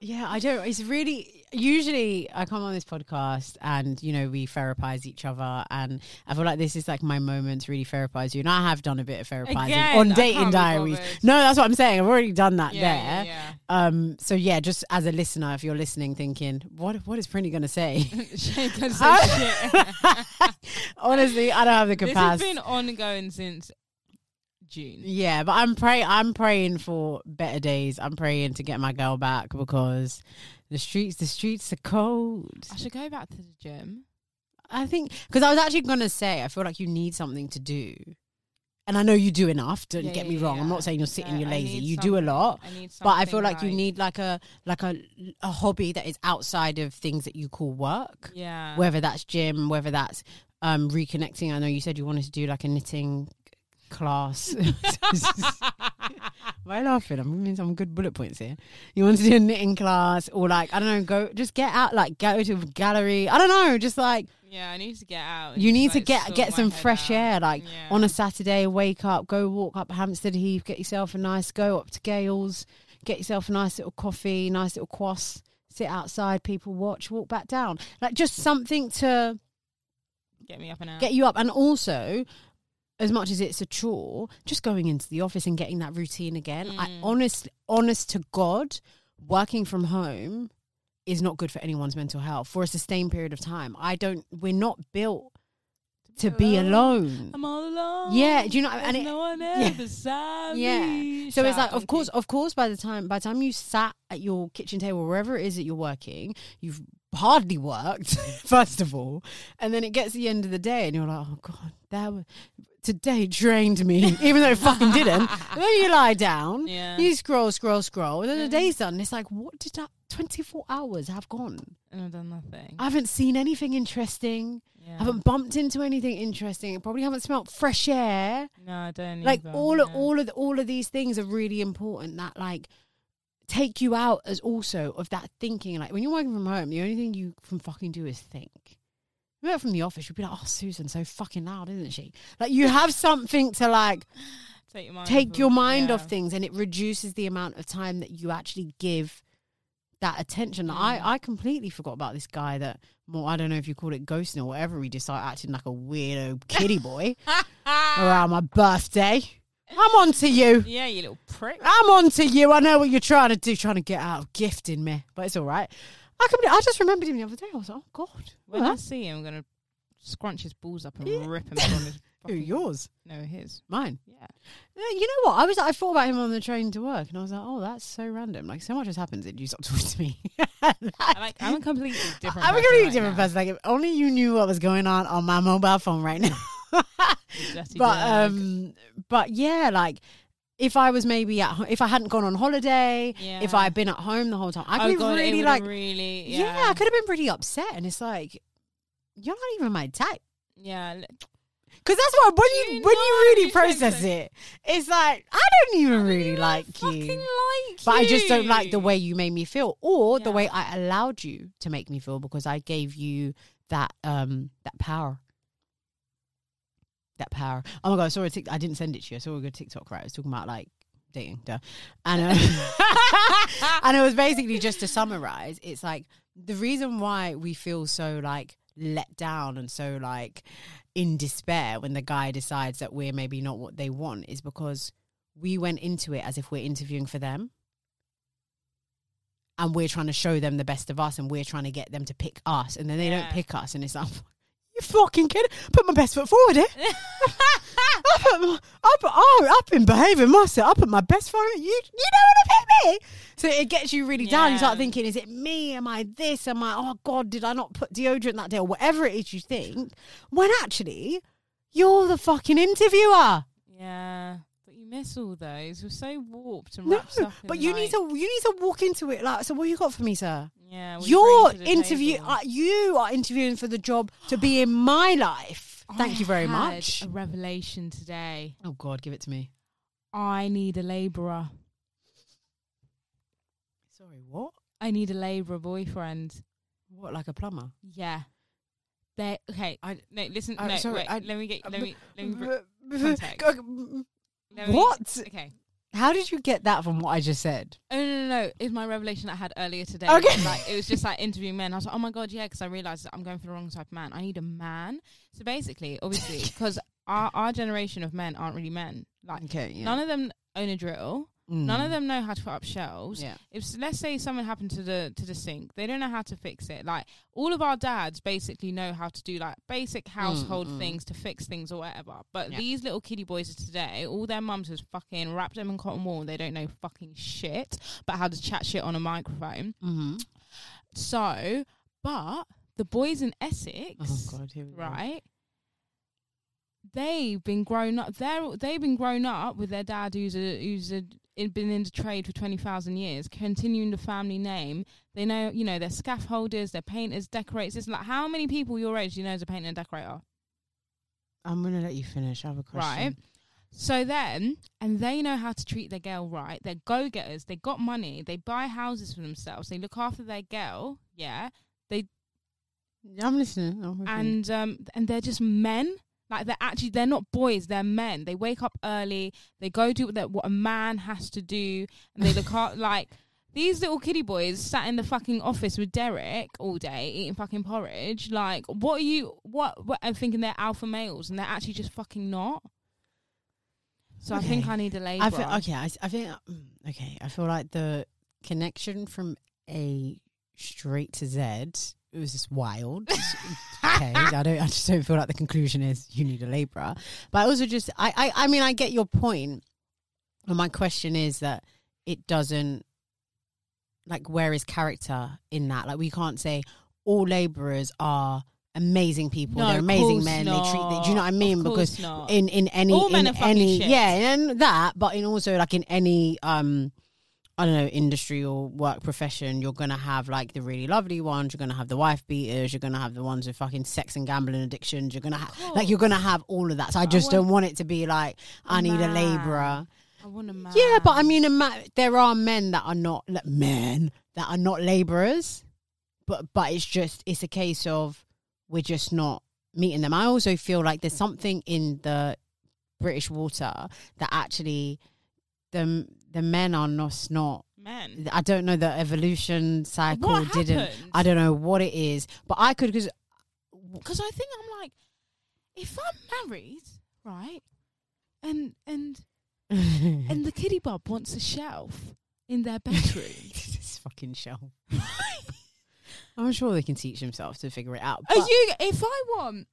yeah, I don't. It's really usually I come on this podcast and you know we therapize each other, and I feel like this is like my moment to really therapize you. And I have done a bit of therapizing Again, on dating diaries. No, that's what I'm saying. I've already done that yeah, there. yeah, Um. So yeah, just as a listener, if you're listening, thinking, what what is Prinny going to say? yeah. She can say. Honestly, I don't have the capacity. this has been ongoing since June. Yeah, but I'm pray I'm praying for better days. I'm praying to get my girl back because the streets the streets are cold. I should go back to the gym. I think because I was actually gonna say I feel like you need something to do, and I know you do enough. Don't Yeah, get yeah, me wrong. I'm not saying you're sitting, you're lazy. You do a lot, I need but I feel something like, you need like a like a a hobby that is outside of things that you call work. yeah. Whether that's gym, whether that's um reconnecting. I know you said you wanted to do like a knitting class. Why are you laughing? I'm giving some good bullet points here. You want to do a knitting class or like I don't know, go just get out, like go to a gallery. I don't know, just like yeah, I need to get out. you just, need to like, get get some fresh out. air. Like Yeah. on a Saturday, wake up, go walk up Hampstead Heath, get yourself a nice go up to Gail's, get yourself a nice little coffee, nice little quass, sit outside, people watch, walk back down. Like just something to get me up and out. get you up, and also. As much as it's a chore, just going into the office and getting that routine again. I Mm. honest, honest to God, working from home is not good for anyone's mental health for a sustained period of time. I don't. We're not built to be alone. I'm all alone. Yeah, do you know- and it- no one yeah. else beside Yeah. me. So it's like, of course, of course, by the time by the time you sat at your kitchen table, wherever it is that you're working, you've hardly worked, first of all, and then it gets to the end of the day, and you're like, oh god, that was, today drained me, even though it fucking didn't. And then you lie down, Yeah. you scroll, scroll, scroll, and then the Mhm. day's done. It's like, what did that 24 hours have gone? And I've done nothing. I haven't seen anything interesting. yeah. I haven't bumped into anything interesting. I probably haven't smelt fresh air. no, I don't. like either, all of yeah. all of the, all of these things are really important that like take you out as also of that thinking like when you're working from home the only thing you can fucking do is think work from the office you'd be like oh susan's so fucking loud isn't she like you have something to like take your mind. take off your mind yeah. off things and it reduces the amount of time that you actually give that attention Mm. I, I completely forgot about this guy that more I don't know if you call it ghosting or whatever he decided acting like a weirdo kitty boy around my birthday I'm on to you Yeah, you little prick. I'm on to you. I know what you're trying to do, trying to get out of gifting me, but it's all right. I can. I just remembered him the other day. I was like, oh god, When I see him, I'm gonna scrunch his balls up and Yeah. rip him from his. who fucking- yours? No, his. Mine. Yeah. Yeah, You know what? I was. I thought about him on the train to work, and I was like, oh, that's so random. Like so much has happened since you stopped talking to me. I like. I'm a completely different. I'm a person completely right different now. person. Like if only you knew what was going on on my mobile phone right now. You dirty but dog. um, but yeah, like. If I was maybe at, ho- if I hadn't gone on holiday, if I had been at home the whole time, I oh could god, it really would've like really. Yeah. Yeah, I could have been pretty upset. And it's like, you're not even my type. Yeah, Because that's what when you You when you really you process it, it's like I don't even really I like fucking you. like But I just don't like the you. way you made me feel, or the Yeah. way I allowed you to make me feel because I gave you that um that power. That power. Oh my god! I saw a tick. I didn't send it to you. I saw a good TikTok. Right, I was talking about like dating, duh. and uh, and it was basically just to summarize. It's like the reason why we feel so like let down and so like in despair when the guy decides that we're maybe not what they want is because we went into it as if we're interviewing for them and we're trying to show them the best of us and we're trying to get them to pick us and then they don't pick us and it's like you fucking kid put my best foot forward here I put my, I put, oh, I've been behaving myself. I put my best foot. You, you don't want to pick me. So it gets you really down. You start thinking, is it me? Am I this? Am I? Oh God, did I not put deodorant that day or whatever it is you think? When actually, you're the fucking interviewer. Yeah, but you miss all those. We're so warped and No, wrapped up. but in, you need like- to you need to walk into it like. So what you got for me, sir? Yeah, you You're bring to the interview. Uh, you are interviewing for the job to be in my life. Thank I you very much. A revelation today. Oh God, give it to me. I need a labourer. Sorry, what? I need a labourer boyfriend. What like a plumber? Yeah. They okay. I- no, listen. Uh, no, sorry, wait. I- let me get. Let me. Let me. br- context. Let me- What? Okay. How did you get that from what I just said? Oh no, no, no! It's my revelation I had earlier today. Okay. like it was just like interviewing men. I was like, oh my god, yeah, because I realized that I'm going for the wrong type of man. I need a man. So basically, obviously, because our our generation of men aren't really men. Like Okay, yeah. none of them own a drill. Mm. None of them know how to put up shelves. Yeah. If s- let's say something happened to the to the sink, they don't know how to fix it. Like all of our dads basically know how to do like basic household mm. things to fix things or whatever. But Yeah. these little kiddie boys of today, all their mums has fucking wrapped them in cotton wool. and They don't know fucking shit about how to chat shit on a microphone. Mm-hmm. So, but the boys in Essex, Oh God, here we go. right? They've been grown up. They're they've been grown up with their dad, who's a who's a in- been in the trade for twenty thousand years, continuing the family name. They know, you know, they're scaffolders, they're painters, decorators. It's like how many people your age do you know as a painter and decorator, I'm gonna let you finish. I have a question. right? So then, and they know how to treat their girl right. They're go getters. They got money. They buy houses for themselves. They look after their girl. Yeah, Yeah, I'm listening. I'm you. and um and they're just men like they're actually they're not boys they're men they wake up early they go do what, what a man has to do and they look at like these little kiddie boys sat in the fucking office with Derek all day eating fucking porridge like what are you what what and thinking they're alpha males and they're actually just fucking not so I think I need a labor I feel okay. I, I think mm, okay. I feel like the connection from A straight to Z it was just wild. okay, I don't. I just don't feel like the conclusion is you need a labourer. But I also just I, I I mean I get your point. And my question is that it doesn't like where is character in that? Like we can't say all labourers are amazing people. No, they're amazing men. They treat. They, do you know what I mean? Because not. in in any All in any yeah, and that, but in also like in any um. I don't know, industry or work profession, you're gonna have like the really lovely ones, you're gonna have the wife beaters, you're gonna have the ones with fucking sex and gambling addictions, you're gonna have like you're gonna have all of that. So I I just want- don't want it to be like I need a labourer. I want a man. Yeah, but I mean, a ma- there are men that are not like, men that are not labourers, but but it's just it's a case of we're just not meeting them. I also feel like there's something in the British water that actually the the men are not not. men. I don't know the evolution cycle What didn't. happened? I don't know what it is, but I could because because I think I'm like, if I'm married, right, and and and the kiddie bub wants a shelf in their bedroom. this fucking shelf. I'm sure they can teach themselves to figure it out. Are you? If I want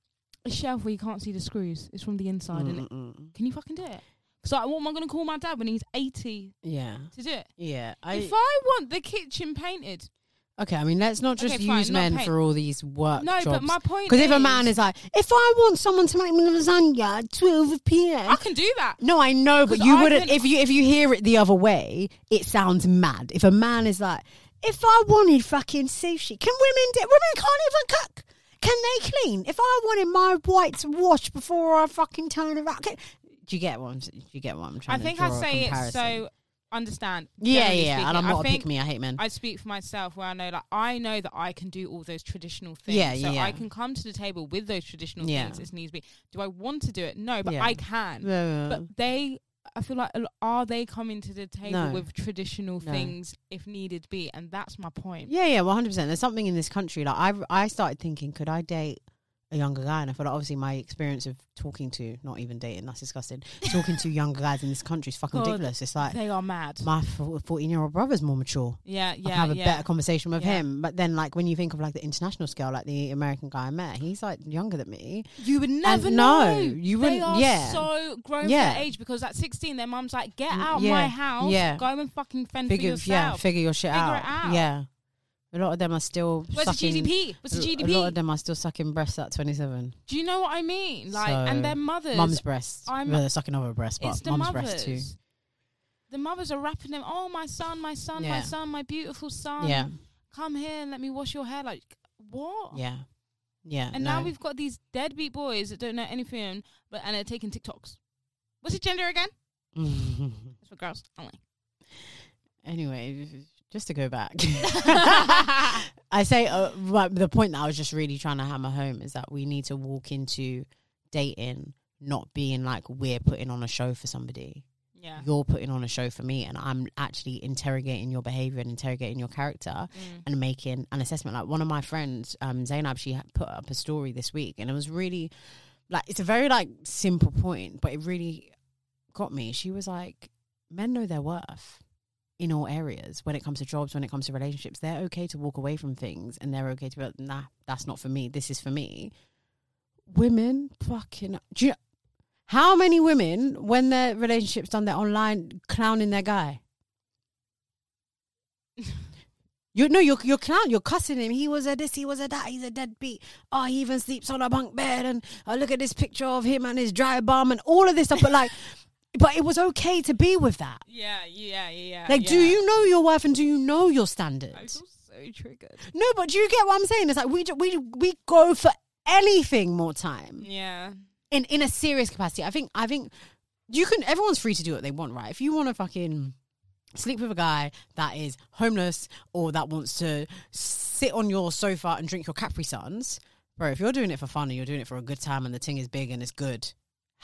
a shelf where you can't see the screws, it's from the inside, and can you fucking do it? So uh, what am I going to call my dad when he's 80 Yeah. to do it? Yeah. I, if I want the kitchen painted, okay, I mean, let's not just Okay, fine, use not men paint. for all these work no, jobs. but my point Because if a man is- is like, if I want someone to make me lasagna at 12 p.m. I can do that. no, I know, but 'Cause you I wouldn't. can- If you if you hear it the other way, it sounds mad. If a man is like, if I wanted fucking sushi, can women do? Women can't even cook. Can they clean? If I wanted my whites washed before I fucking turn around, can, do you get what I'm? Do you get what I'm I trying think to I draw a say it so. Understand? Yeah, yeah, and. I'm not a think pick me. I hate men. I speak for myself where I know like I know that I can do all those traditional things. Yeah, yeah. so yeah. I can come to the table with those traditional Yeah. things as needs to be. Do I want to do it? No, but Yeah. I can. Yeah. But they I feel like a are they coming to the table No. with traditional No. things if needed be? And that's my point. Yeah, yeah, one hundred percent. There's something in this country. Like I, I started thinking, could I date a younger guy? And I feel like obviously my experience of talking to, not even dating, that's disgusting. Talking to younger guys in this country is fucking God, ridiculous. It's like They are mad. my fourteen year old brother's more mature. yeah, I can yeah, have a yeah. better conversation with Yeah. him. But then, like when you think of like the international scale, like the American guy I met, he's like younger than me. You would never no, know. you wouldn't- are yeah. so grown Yeah. for their age because at 16, their mum's like, get Mm, out yeah, my house. yeah. Go and fucking fend Figure, for yeah, yourself. figure your shit Figure out. out. Yeah, a lot of them are still Where's the. GDP? What's the GDP? A lot of them are still sucking breasts at twenty seven. Do you know what I mean? Like, So, and their mothers. Mum's breasts. I'm- well, they're sucking other breasts, but the mum's mothers. breasts too. The mothers are wrapping them. Oh, my son, my son, my son, my beautiful son. Yeah, Come here and let me wash your hair. Like what? yeah, yeah. And no. now we've got these deadbeat boys that don't know anything, but and they're taking TikToks. What's it gender again? That's for girls only. anyway, just to go back, I say uh, the point that I was just really trying to hammer home is that we need to walk into dating not being like we're putting on a show for somebody. Yeah. You're putting on a show for me, and I'm actually interrogating your behavior and interrogating your character Mm. and making an assessment. Like one of my friends, um, Zainab, she put up a story this week, and it was really like it's a very like simple point, but it really got me. She was like, "Men know their worth in all areas. When it comes to jobs, when it comes to relationships, they're okay to walk away from things, and they're okay to be like, nah, that's not for me. This is for me." Women, fucking, do you how many women, when their relationship's done, they're online clowning their guy? You know, you're you're clown. You're cussing him. He was a this. He was a that. He's a deadbeat. Oh, he even sleeps on a bunk bed. And oh, look at this picture of him and his dry bum and all of this stuff. But like, but it was okay to be with that. Yeah, yeah, yeah. Like, do you know your worth and do you know your standards? I feel so triggered. No, but do you get what I'm saying? It's like we we we go for anything more time Yeah. in in a serious capacity. I think I think you can. Everyone's free to do what they want, right? If you want to fucking sleep with a guy that is homeless or that wants to sit on your sofa and drink your Capri Suns, bro. If you're doing it for fun and you're doing it for a good time and the thing is big and it's good,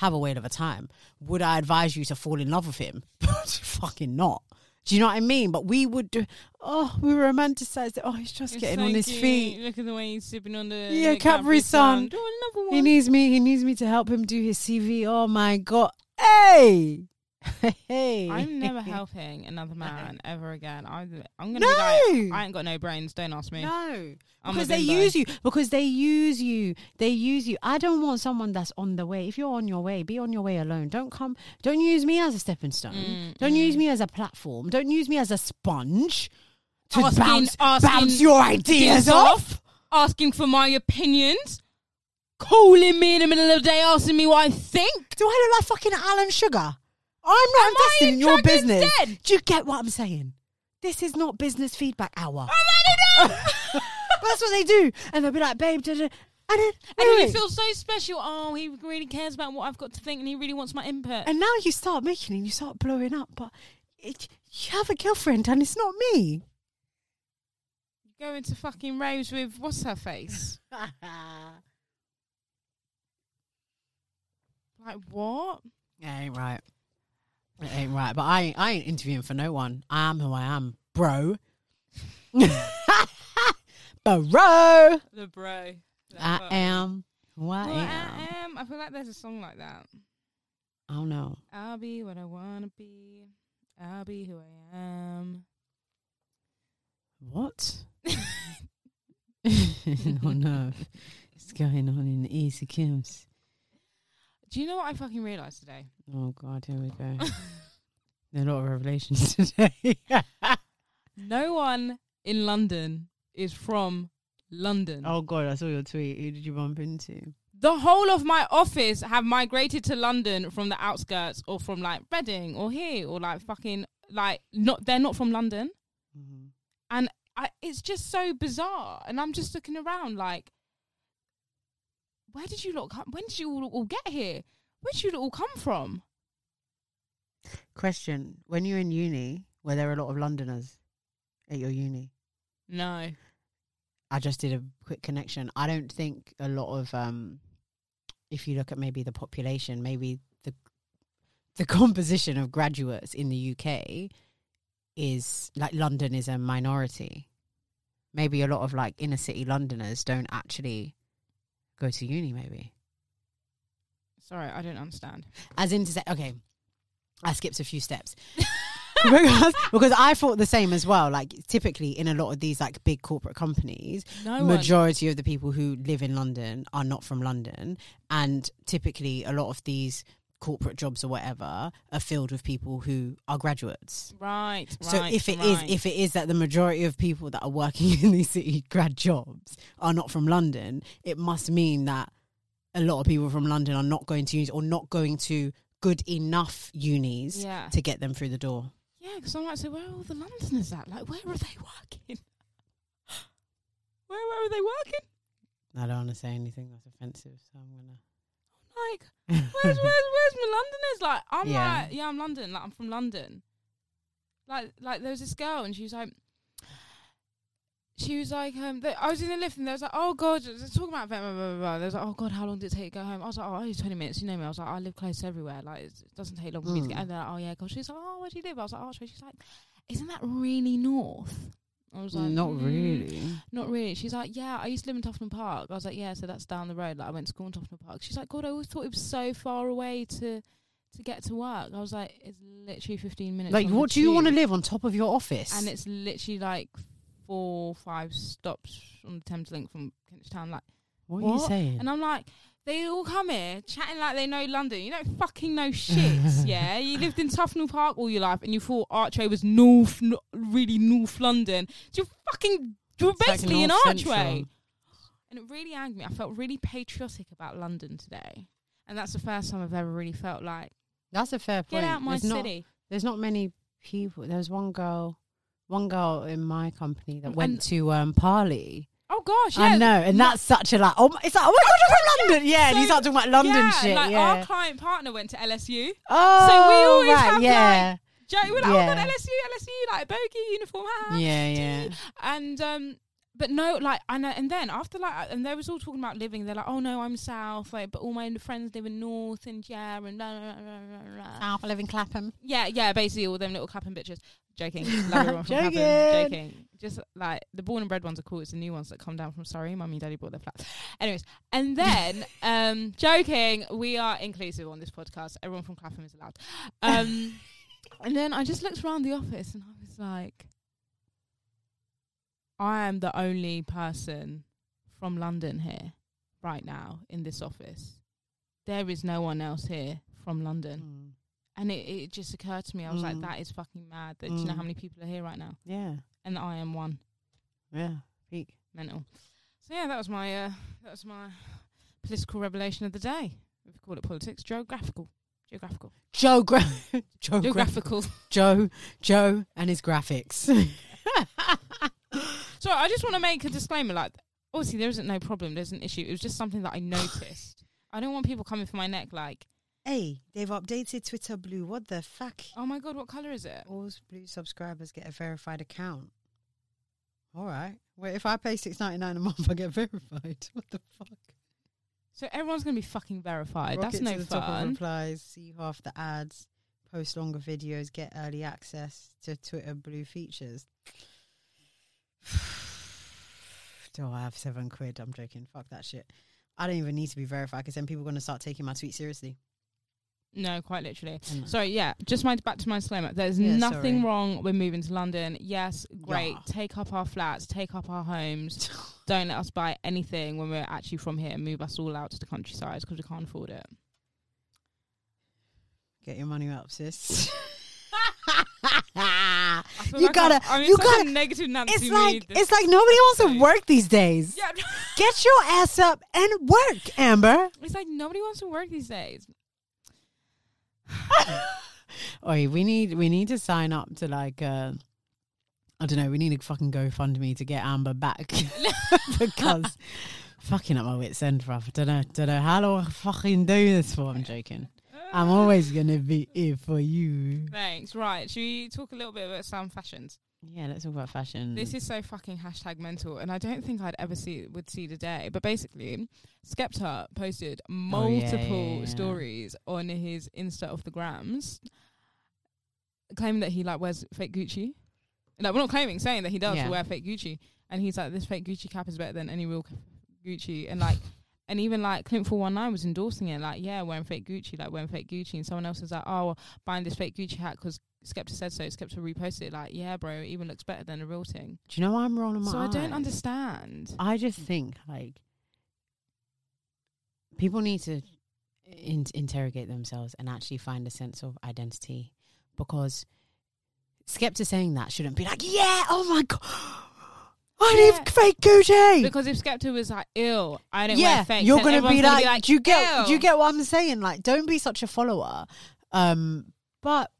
have a whale of a time. Would I advise you to fall in love with him? fucking not. Do you know what I mean? But we would do. Oh, we romanticize it. Oh, he's just It's getting so on his cute. feet. Look at the way he's sipping on the Yeah, the Capri Sun. Do another one. He needs me. He needs me to help him do his CV. Oh my god! Hey, hey! I'm never helping another man ever again. I'm, I'm gonna No! be like, I ain't got no brains. Don't ask me. No, I'm because they use you. Because they use you. They use you. I don't want someone that's on the way. If you're on your way, be on your way alone. Don't come. Don't use me as a stepping stone. Mm, don't mm. use me as a platform. Don't use me as a sponge to Asking- bounce asking bounce your ideas Ideas off. Asking for my opinions. calling me in the middle of the day asking me what I think. Do I look like fucking Alan Sugar? I'm not Am I investing in your business. Den? Do you get what I'm saying? This is not business feedback hour. That's what they do, and they'll be like, "Babe," da, da, and then And you feel so special. Oh, he really cares about what I've got to think and he really wants my input. and now you start making and you start blowing up. But it, you have a girlfriend, and it's not me. You go into fucking raves with what's her face? Like what? Yeah, right. It ain't right. But I, I ain't interviewing for no one. I am who I am, bro. bro. The bro. I am who I Well, am. I am. I feel like there's a song like that. Oh no. I'll be what I wanna be. I'll be who I am. What? oh no. It's going on in Easy Kim's. Do you know what I fucking realised today? Oh god, here we go. There are a lot of revelations today. no one in London is from London. oh god, I saw your tweet. Who did you bump into? The whole of my office have migrated to London from the outskirts or from like Reading or here or like fucking like not they're not from London. Mm-hmm. and I, it's just so bizarre. And I'm just looking around like, where did you lot come? When did you all, all get here? Where did you all come from? Question: When you're in uni, were there a lot of Londoners at your uni? No, I just did a quick connection. I don't think a lot of um if you look at maybe the population, maybe the the composition of graduates in the UK is like London is a minority. Maybe a lot of like inner city Londoners don't actually go to uni maybe. sorry, I don't understand. As in to say okay, I skipped a few steps. because, because I thought the same as well. Like typically in a lot of these like big corporate companies, No one. majority of the people who live in London are not from London, and typically a lot of these corporate jobs or whatever are filled with people who are graduates. Right. So right, if it is, right. if it is that the majority of people that are working in these city grad jobs are not from London, it must mean that a lot of people from London are not going to uni or not going to good enough unis yeah, to get them through the door. yeah, because I'm like, so where are all the Londoners at? Like, where are they working? where where are they working? I don't want to say anything that's offensive, so I'm gonna. Like, where's where's where's my Londoners? Like, I'm Yeah. like, yeah, I'm London. Like, I'm from London. Like, like there was this girl, and she was like, she was like, um, they, I was in the lift, and they was like, oh god, they're talking about blah, blah, blah, blah. They was like, oh god, how long did it take to go home? I was like, oh, only twenty minutes. You know me. I was like, I live close to everywhere. Like, it's- it doesn't take long for me to get. Mm. And they're like, oh yeah, gosh. She's like, oh, where do you live? I was like, oh, she's like, isn't that really north? I was like, not "Mm, really. not really. She's like, yeah, I used to live in Tufnell Park. I was like, yeah, so that's down the road. Like, I went to school in Tufnell Park. She's like, God, I always thought it was so far away to to get to work. I was like, it's literally 15 minutes. Like, what do you want to live on top of your office? And it's literally like four, five stops on the Thameslink from Kentish Town. Like, what, are you saying? and I'm like, they all come here chatting like they know London. You don't fucking know shit. yeah, you lived in Tufnell Park all your life, and you thought Archway was North, no, really North London. You're fucking, you're It's like basically in North Archway. Central. And it really angered me. I felt really patriotic about London today. And that's the first time I've ever really felt like, That's a fair point. get out my there's Not, city. there's not many people. There's one girl, one girl in my company that And- went to um, Parley. Oh gosh, yeah. I know, and that's such a like. Oh, my, it's like, oh my god, you're from London, yeah. and you start talking about London yeah, shit, like yeah. our client partner went to LSU. oh, so we always right, have, yeah, Joe, we're like, Yeah. oh god, LSU, LSU, like bogey uniform, ha. yeah, yeah. And um, but no, like I know. And then after like, and they was all talking about living. They're like, oh no, I'm south, like, but all my friends live in north, and yeah, and blah, blah, blah, blah. South, I live in Clapham. yeah, yeah, basically all them little clapping bitches. Joking, love everyone from Joking. Clapham. Joking. Just like the born and bred ones are cool. It's the new ones that come down from Surrey. Mummy and daddy bought their flat. Anyways, and then um, joking, we are inclusive on this podcast. Everyone from Clapham is allowed. Um, and then I just looked around the office and I was like, I am the only person from London here right now in this office. There is no one else here from London. Mm. And it, it just occurred to me, I was like, Mm. that is fucking mad. That, Do you know Mm. how many people are here right now? Yeah, And I am one. yeah. Peak. Mental. So yeah, that was my uh, that was my political revelation of the day. We call it politics. Geographical. Geographical. Joe Gra- Joe Geographical. Joe Joe and his graphics. So I just want to make a disclaimer. Like, obviously, there isn't no problem. There's an issue. It was just something that I noticed. I don't want people coming for my neck. Like, hey, they've updated Twitter Blue. What the fuck? oh my god, what color is it? All Blue subscribers get a verified account. All right. Wait, if I pay six ninety nine a month, I get verified. What the fuck? So everyone's gonna be fucking verified. Rocket That's no to the top of fun. replies. See half the ads. Post longer videos. Get early access to Twitter Blue features. Do I have seven quid? I'm joking. Fuck that shit. I don't even need to be verified because then people are going to start taking my tweet seriously. No, quite literally. Mm. Sorry, yeah. Just my back to my disclaimer. There's Yeah, nothing sorry. wrong with moving to London. Yes, great. Yeah. Take up our flats, take up our homes. Don't let us buy anything when we're actually from here. And move us all out to the countryside because we can't afford it. Get your money up, sis. You like gotta- I'm, you gotta- negative Nancy it's like it's like nobody wants to work these days. Yeah, Get your ass up and work, Amber. it's like nobody wants to work these days. Oi, we need we need to sign up to like uh I don't know, we need a fucking GoFundMe to get Amber back because fucking up my wits end, bruv. I don't know, don't know how do I fucking do this for. I'm joking. I'm always gonna be here for you. Thanks. Right. Should we talk a little bit about some fashions? Yeah, let's talk about fashion. This is so fucking hashtag mental, and I don't think I'd ever see would see the day. But basically, Skepta posted Oh, yeah, multiple yeah, yeah. stories on his Insta of the grams, claiming that he like wears fake Gucci. Like we're not claiming, saying that he does Yeah. wear fake Gucci, and he's like, this fake Gucci cap is better than any real Gucci, and like. And even like Clint Four One Nine was endorsing it, like yeah, wearing fake Gucci, like wearing fake Gucci, and someone else was like, oh, well, buying this fake Gucci hat because Skepta said so. Skepta reposted it, like yeah, bro, it even looks better than the real thing. do you know why I'm rolling my So I don't understand. I just think like people need to in- interrogate themselves and actually find a sense of identity because Skepta saying that shouldn't be like, yeah, oh my god, I Yeah. need fake Gucci. Because if Skepta was like, ill, I don't yeah, wear fake, you're gonna be, gonna like, do you get "Ew." do you get what I'm saying? Like, don't be such a follower. Um, but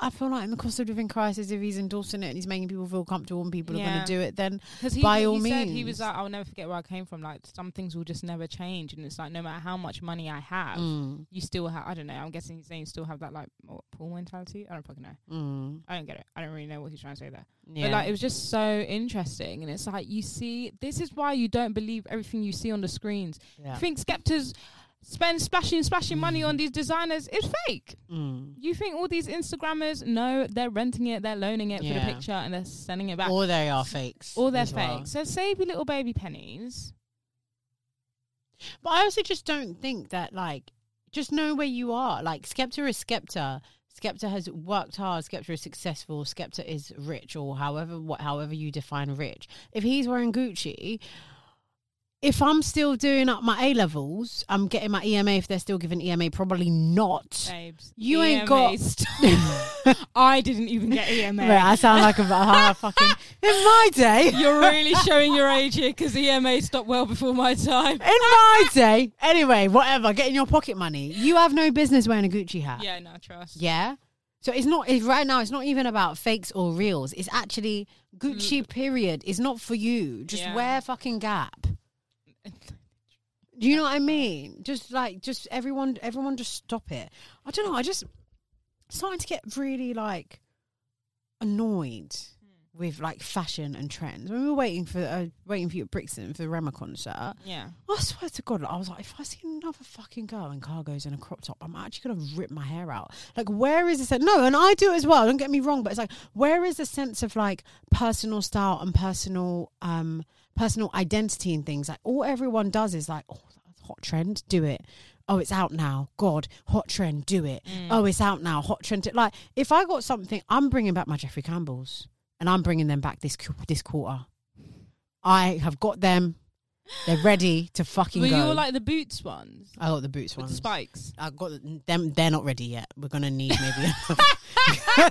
I feel like in the cost of living crisis, if he's endorsing it and he's making people feel comfortable and people are going to do it, then he, by he all said he means. was like, I'll never forget where I came from. Like some things will just never change, and it's like no matter how much money I have, mm, you still have. I don't know. I'm guessing he's saying you still have that like what, pool mentality. I don't fucking know. mm, I don't get it. I don't really know what he's trying to say there. yeah. But like it was just so interesting, and it's like you see, this is why you don't believe everything you see on the screens. yeah. You think Skepta's spend splashing splashing money on these designers is fake. Mm. You think all these Instagrammers, no, they're renting it, they're loaning it for the picture, and they're sending it back. Or they are fakes. Or they're fakes. well. So save your little baby pennies. But I also just don't think that like just know where you are. Like Skepta is Skepta. Skepta has worked hard. Skepta is successful. Skepta is rich, or however what however you define rich. If he's wearing Gucci, if I'm still doing up my A levels, I'm getting my EMA. If they're still giving EMA, probably not. Babes. You ain't got- st- I didn't even get EMA. Right, I sound like a ah, fucking in my day. You're really showing your age here because EMA stopped well before my time. In my day, anyway, whatever. Getting your pocket money. You have no business wearing a Gucci hat. Yeah, no, trust. Yeah. So it's not it's right now. It's not even about fakes or reals. It's actually Gucci. Period. It's not for you. Just Yeah. wear fucking Gap. Do you know what I mean? Just like just everyone, everyone, just stop it. I don't know. I just starting to get really like annoyed with like fashion and trends. When we were waiting for uh, waiting for you at Brixton for the Rema concert, Yeah. I swear to God, I was like, if I see another fucking girl in cargos and a crop top, I'm actually gonna rip my hair out. Like, where is this? No, and I do as well. Don't get me wrong, but it's like, where is the sense of like personal style and personal, um, personal identity and things? Like, all everyone does is like, oh, that's hot trend, do it. Oh, it's out now. God, hot trend, do it. Mm. Oh, it's out now. Hot trend. Like, if I got something, I'm bringing back my Jeffrey Campbells, and I'm bringing them back this this quarter. I have got them. They're ready to fucking Were go. you like the boots ones I got the boots with ones. the spikes? I got them. They're not ready yet. We're gonna need maybe.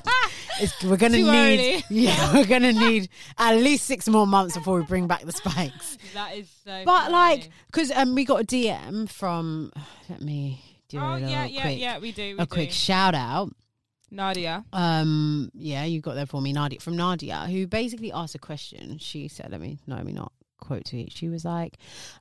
it's, we're gonna Too need. early. Yeah, we're gonna need at least six more months before we bring back the spikes. That is so. But like, because um, we got a DM from. Let me do oh a little yeah, yeah, quick, yeah, we do. We a do. quick shout out. Nadia. Um, yeah, you got there for me, Nadia from Nadia, who basically asked a question. She said, "Let me no, let me not quote to tweet." She was like,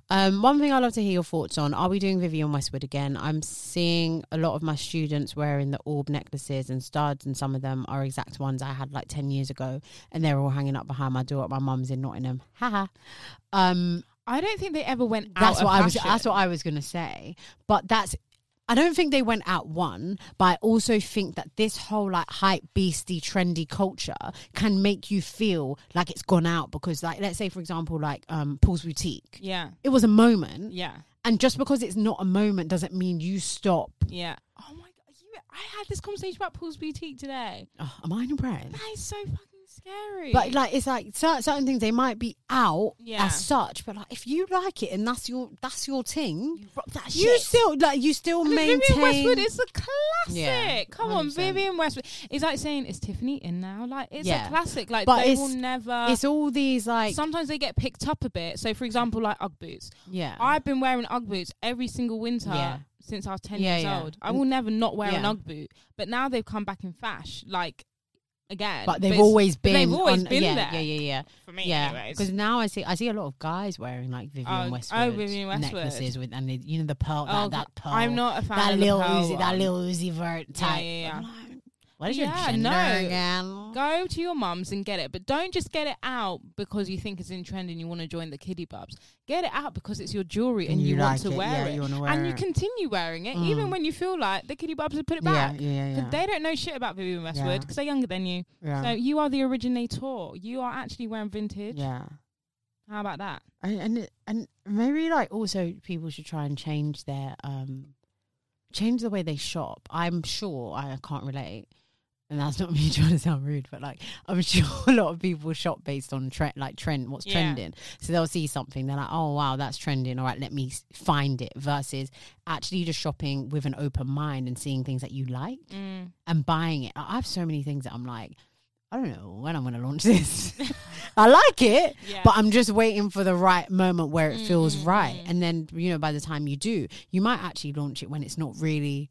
um, "One thing I love to hear your thoughts on: Are we doing Vivienne Westwood again? I'm seeing a lot of my students wearing the orb necklaces and studs, and some of them are exact ones I had like ten years ago, and they're all hanging up behind my door at my mum's in Nottingham. Haha. um, I don't think they ever went out. that's what I was. That's what I was gonna say. But that's. I don't think they went out one, but I also think that this whole like hype, beastie, trendy culture can make you feel like it's gone out because, like, let's say for example, like um, Paul's Boutique, Yeah, it was a moment, yeah, and just because it's not a moment doesn't mean you stop. yeah. Oh my god, you, I had this conversation about Paul's Boutique today. Oh, am I in a brain? That is so fucking scary. But like, it's like certain, certain things they might be out Yeah. as such, but like if you like it and that's your that's your thing, you rock that you shit. still like you still And maintain. Vivienne Westwood is a classic. Yeah, Come on, 100%. Vivienne Westwood. It's like saying, is Tiffany in now? Like, it's Yeah. a classic. Like, But they it's- will never. it's all these like Sometimes they get picked up a bit. So, for example, like Ugg boots. yeah. I've been wearing Ugg boots every single winter Yeah. since I was 10 Yeah, years yeah. old. I will never not wear an Yeah. Ugg boot. But now they've come back in fashion. Like, again. but they've it's- always been. they've always on, been yeah, there. Yeah, yeah, yeah. For me, yeah, anyways. because now I see I see a lot of guys wearing like Vivienne Oh, oh, Westwood, Vivienne Westwood. necklaces with and the, you know the pearl Oh, that, that pearl I'm not a fan that of the little pearl Uzi, that little Uzi vert type. yeah, yeah. I'm like, your Yeah, gender no. again? Go to your mum's and get it, but don't just get it out because you think it's in trend and you want to join the kiddie bubs. Get it out because it's your jewelry and, And you, you want to it, wear yeah, it, you wear and you continue wearing it even Mm. when you feel like the kiddie bubs have put it Yeah, back. yeah, yeah. They don't know shit about Vivienne Westwood because they're younger than you. yeah. So you are the originator. You are actually wearing vintage. yeah. How about that? and and, and maybe like also people should try and change their um change the way they shop i'm sure i can't relate and that's not me trying to sound rude but like i'm sure a lot of people shop based on trend like trend what's Yeah. trending so they'll see something they're like oh wow that's trending all right let me find it versus actually just shopping with an open mind and seeing things that you like Mm. and buying it i have so many things that i'm like i don't know when i'm going to launch this i like it Yeah. but I'm just waiting for the right moment where it feels Mm, right. mm. And then, you know, by the time you do, you might actually launch it when it's not really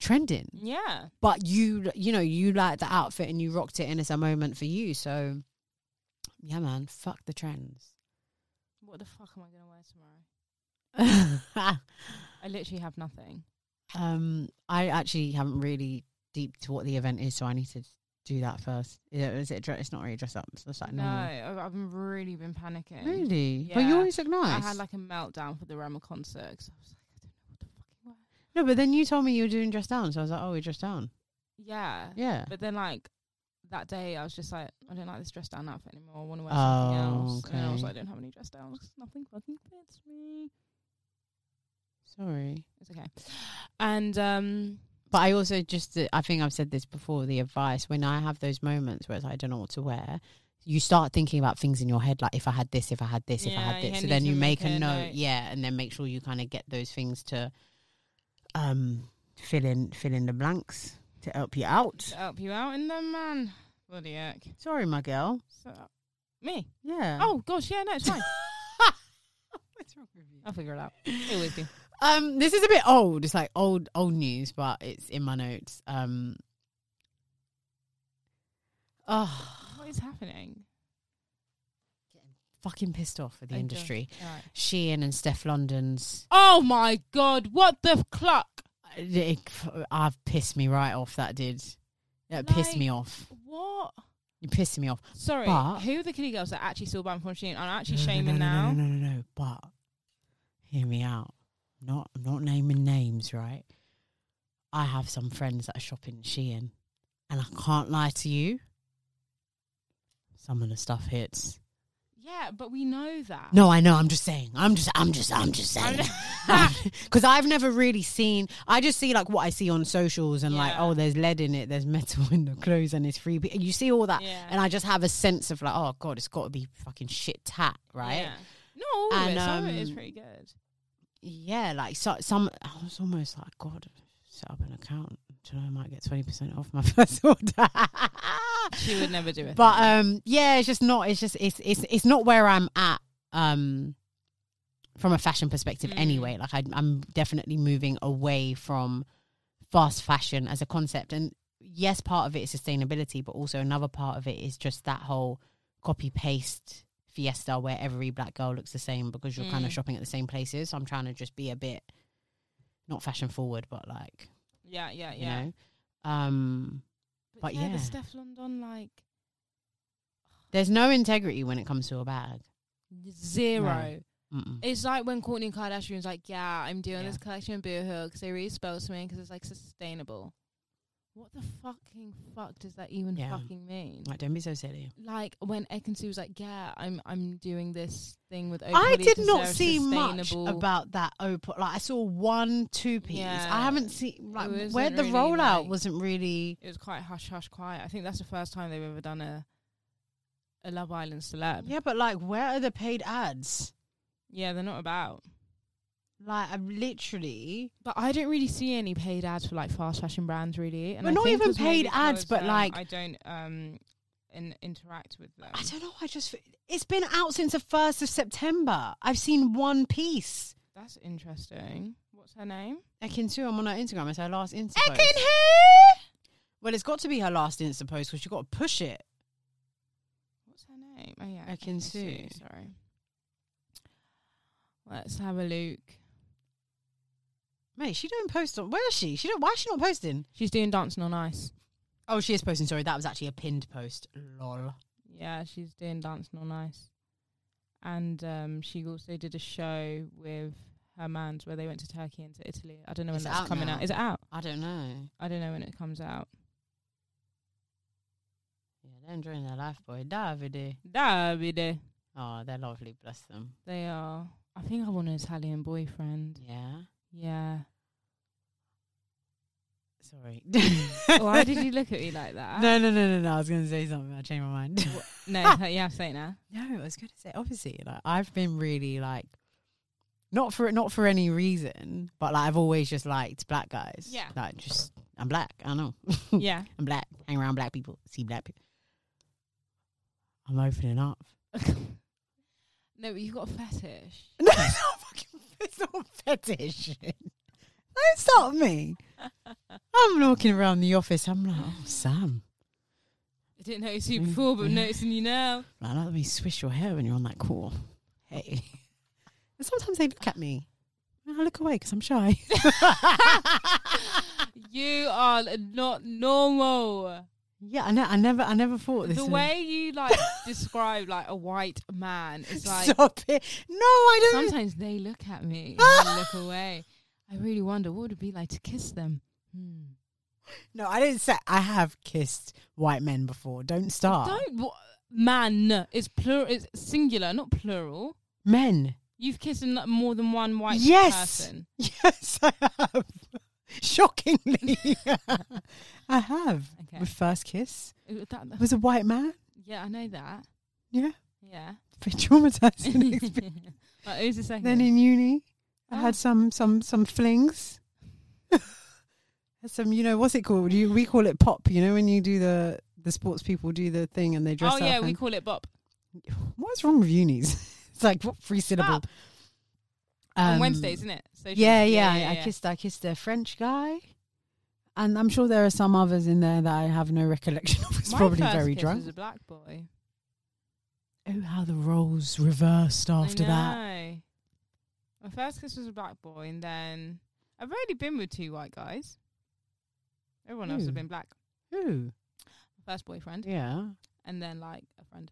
trending. yeah. But you, you know, you like the outfit and you rocked it and it's a moment for you. So, yeah, man, fuck the trends. What the fuck am I going to wear tomorrow? I literally have nothing. Um, I actually haven't really deep to what the event is, so I need to do that first. Is it, is it dre- it's not really dressed up. So it's like No, normal. I've, I've really been panicking. Really? But you always look nice. I had like a meltdown for the Rema concert 'cause I was like, I don't know what the fucking wear. No, but then you told me you were doing dress down, so I was like, oh, we're dressed down. Yeah. Yeah. But then like that day I was just like, I don't like this dress down outfit anymore. I want to wear something Oh, else. And then I was okay. like, I don't have any dress downs 'cause nothing fucking fits me. Sorry. It's okay. And um But I also just, uh, I think I've said this before. The advice when I have those moments where it's like, I don't know what to wear, you start thinking about things in your head, like if I had this, if I had this, if I Yeah, had you this. So need then to you make, a note. yeah, and then make sure you kind of get those things to um fill in fill in the blanks to help you out. to help you out in them man. Bloody heck. Sorry, my girl. So me. Yeah. Oh gosh, yeah, no, it's fine. what's wrong with you? I'll figure it out. It always do. Um, this is a bit old. It's like old old news, but it's in my notes. Um. Oh, What is happening? Fucking pissed off with the Okay. industry. Alright. Shein and Steph London's Oh my god, what the cluck? it, I've pissed me right off. That did. That pissed me off. What? You pissed me off. Sorry, But- who are the kiddie girls that actually still buying from Shein? I'm actually No, no, shaming no, now. No, no, no, no, no. But hear me out. Not, I'm not naming names, right? I have some friends that are shopping Shein, and I can't lie to you. Some of the stuff hits. Yeah, but we know that. No, I know. I'm just saying. I'm just. I'm just. I'm just saying. Because I've never really seen. I just see like what I see on socials and like, Yeah. oh, there's lead in it. There's metal in the clothes, and it's free. But You see all that, Yeah. and I just have a sense of like, oh god, it's got to be fucking shit tat, right? Yeah. Not all of And, it. Some of it is um, pretty good. Yeah, like so, some. I was almost like, God, set up an account. Do you know, I might get twenty percent off my first order. She would never do it. but um, yeah, it's just not. It's just it's it's it's not where I'm at. Um, from a fashion perspective, Mm. anyway. Like I, I'm definitely moving away from fast fashion as a concept, and yes, part of it is sustainability, but also another part of it is just that whole copy paste fiesta where every black girl looks the same because you're kind Mm. of shopping at the same places. So I'm trying to just be a bit not fashion forward, but like yeah, yeah, yeah. you know, um, but yeah, yeah. the Steph London like there's no integrity when it comes to a bag. zero. Mm-mm. It's like when Kourtney Kardashian's like, "Yeah, I'm doing Yeah. this collection of Boohoo because they really spoke to me because it's like sustainable." What the fucking fuck does that even Yeah. fucking mean? Like, don't be so silly. Like when Ekin Su was like, "Yeah, I'm I'm doing this thing with." I did not see much about that opal. Like I saw one two piece. Yeah. I haven't seen like where the really, rollout like- wasn't really. It was quite hush hush quiet. I think that's the first time they've ever done a a Love Island celeb. Yeah, but like where are the paid ads? Yeah, they're not about. Like I'm literally. But I don't really see any paid ads for like fast fashion brands, really. And But I not think even 'cause paid ads, but um, like- I don't um in, interact with them. I don't know. I just it's been out since the first of September. I've seen one piece. That's interesting. What's her name? Ekin Su, I'm on her Instagram. It's her last Insta post. Well, it's got to be her last Insta post because you got to push it. What's her name? Oh yeah, Ekin Su. Sorry. Let's have a look. Mate, she don't post on. Where is she? She don't. Why is she not posting? She's doing Dancing on Ice. Oh, she is posting. Sorry, that was actually a pinned post. Lol. Yeah, she's doing Dancing on Ice. And um, she also did a show with her mans where they went to Turkey and to Italy. I don't know when Is that's out coming now? out. Is it out? I don't know. I don't know when it comes out. Yeah, they're enjoying their life, boy. Davide. Davide. Oh, they're lovely. Bless them. They are. I think I want an Italian boyfriend. Yeah. Yeah. Sorry. Why did you look at me like that? No, no, no, no, no. I was going to say something. I changed my mind. No, you have to say it now. no, I was going to say obviously, like I've been really like, not for not for any reason, but like I've always just liked black guys. Yeah. Like just I'm black. I know. Yeah. I'm black. Hang around black people. See black people. I'm opening up. no, but you've got a fetish. No, it's not fucking. It's fetish. Don't stop me. I'm walking around the office. I'm like, oh, Sam. I didn't notice you before, but I'm noticing you now. I like, let me swish your hair when you're on that call. Hey. And sometimes they look at me. And I look away because I'm shy. You are not normal. Yeah, I, ne- I never, I never thought this. The was- way you like describe like a white man is like Stop it! No, I don't. sometimes they look at me and I look away. I really wonder what would it be like to kiss them. Hmm. No, I didn't say I have kissed white men before. Don't start. Don't man. It's plural. It's singular, not plural. Men. You've kissed more than one white Yes. person. Yes, I have. Shockingly, I have. Okay. My first kiss that- was a white man. yeah, I know that. Yeah, Yeah. very traumatizing. experience. Who's the second? then in uni, I Oh. had some some some flings. Had some, you know, what's it called? You, we call it pop. You know, when you do the the sports people do the thing and they dress oh up. yeah, we and- call it bop. What's wrong with unis? it's like what, free syllable. Bop. On Um, Wednesdays, isn't it? Social- Yeah, yeah. I, I kissed I kissed a French guy. And I'm sure there are some others in there that I have no recollection of. It's My probably first very kiss drunk. Was a black boy. Oh, how the roles reversed after that. My first kiss was a black boy, and then I've already been with two white guys. Everyone else has been black. Who? My first boyfriend, Yeah. and then like a friend.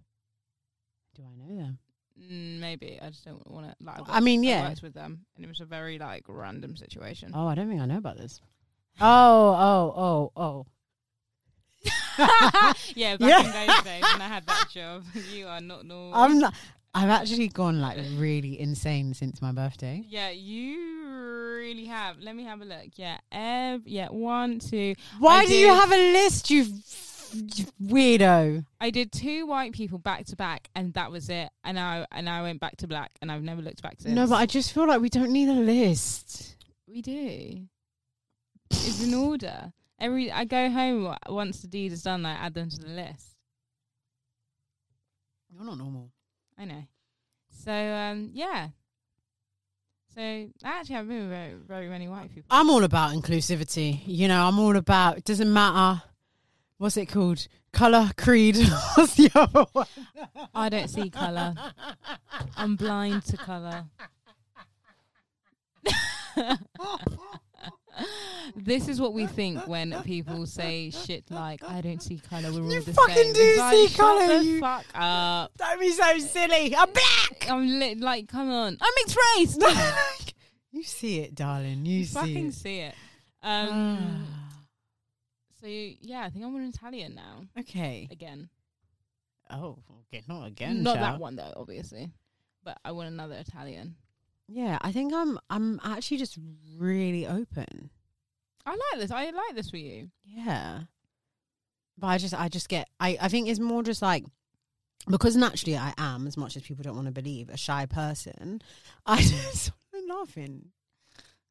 Do I know them? Mm, maybe I just don't want to like. I mean, yeah. With them, and it was a very like random situation. Oh, I don't think I know about this. Oh, oh, oh, oh. yeah, back Yeah. in those days when I had that job, you are not normal. I'm not. I've actually gone like really insane since my birthday. yeah, you really have. Let me have a look. Yeah, ev- yeah, one, two. Why I do you have a list, you weirdo. I did two white people back to back, and that was it. And I and I went back to black, and I've never looked back since. No, but I just feel like we don't need a list. we do. It's in order. Every I go home once the deed is done. I add them to the list. You're not normal. I know. So um, yeah. So I actually, I've been with very, very many white people. I'm all about inclusivity. You know, I'm all about. It doesn't matter. What's it called? Color, creed. What's the other one? I don't see color. I'm blind to color. this is what we think when people say shit like "I don't see color." We're all You the fucking same. do It's like, see colour, The you- fuck up. Don't be so silly. I'm black. I'm li- like, come on. I'm mixed race. you see it, darling. You, You see fucking it. see it. Um. Yeah, I think I'm an Italian now okay. again. Oh, okay. Not again. Not that one though, obviously, but I want another Italian. Yeah, I think I'm. I'm actually just really open. I like this. I like this for you. Yeah. But I just I just get I, I think it's more just like because naturally I am, as much as people don't want to believe, a shy person. I just I'm laughing.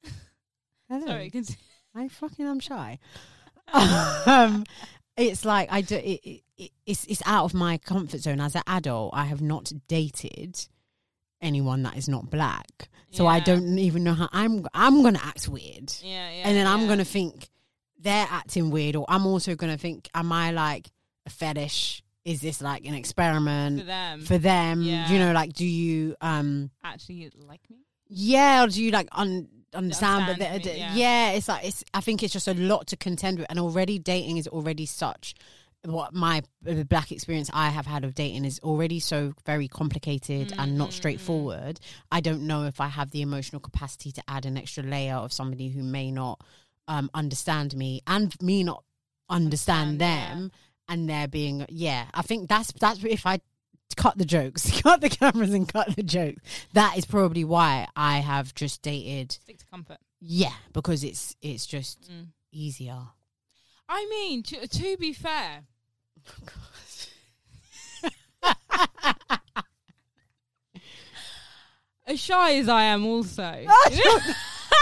Sorry, can I fucking am shy. um, it's like I do. It, it, it, it's it's out of my comfort zone. As an adult, I have not dated anyone that is not black, so I don't even know how I'm. I'm gonna act weird Yeah, yeah. and then I'm gonna think they're acting weird, or I'm also gonna think, am I like a fetish? Is this like an experiment for them for them? Yeah. You know, like, do you, um, actually like me. yeah, or do you like un- understand? but Understand the, me, yeah. yeah, it's like it's. I think it's just a lot to contend with, and already dating is already such. What my the black experience I have had of dating is already so very complicated and not Mm, mm, mm. straightforward. I don't know if I have the emotional capacity to add an extra layer of somebody who may not um, understand me and me not understand, Understand, yeah. them, and there being yeah. I think that's that's if I cut the jokes, cut the cameras, and cut the jokes. That is probably why I have just dated. Stick to comfort. Yeah, because it's it's just Mm. easier. I mean, to, to be fair, as shy as I am, also.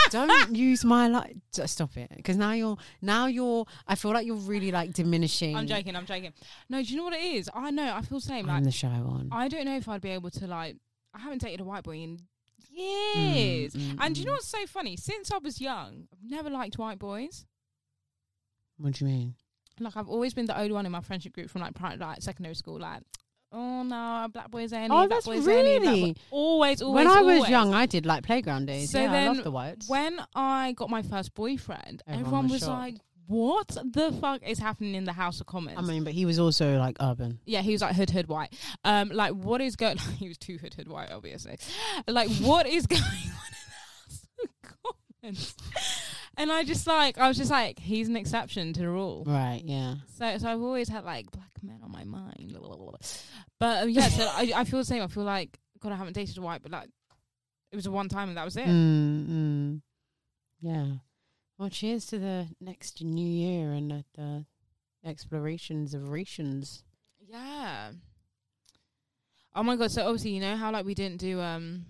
don't use my like. Stop it, because now you're now you're. I feel like you're really like diminishing. I'm joking. I'm joking. No, do you know what it is? I know. I feel the same. I'm the shy one. I don't know if I'd be able to like. I haven't dated a white boy in Mm, years. mm, and do you know mm. what's so funny? Since I was young, I've never liked white boys. What do you mean? Like I've always been the only one in my friendship group from like pri- like secondary school. Like, oh no, black boys any. Oh, black that's boys black really- boy-" Always, always. when I was always. young, I did like playground days. So yeah, I then love the whites. when I got my first boyfriend, Everyone everyone, was was, shocked. like, "What the fuck is happening in the House of Commons?" I mean, but he was also like urban. yeah, he was like hood hood white. Um, like what is going? he was too hood hood white, obviously. Like what is going on in the House of Commons? And I just like I was just like he's an exception to the rule. Right. Yeah. So so I've always had like black men on my mind. But um, yeah, so I I feel the same. I feel like God, I haven't dated a white, but like it was a one time and that was it. Mm, mm. Yeah. Well, cheers to the next new year and the, the explorations of rations. Yeah. Oh my god! So obviously, you know how like we didn't do um.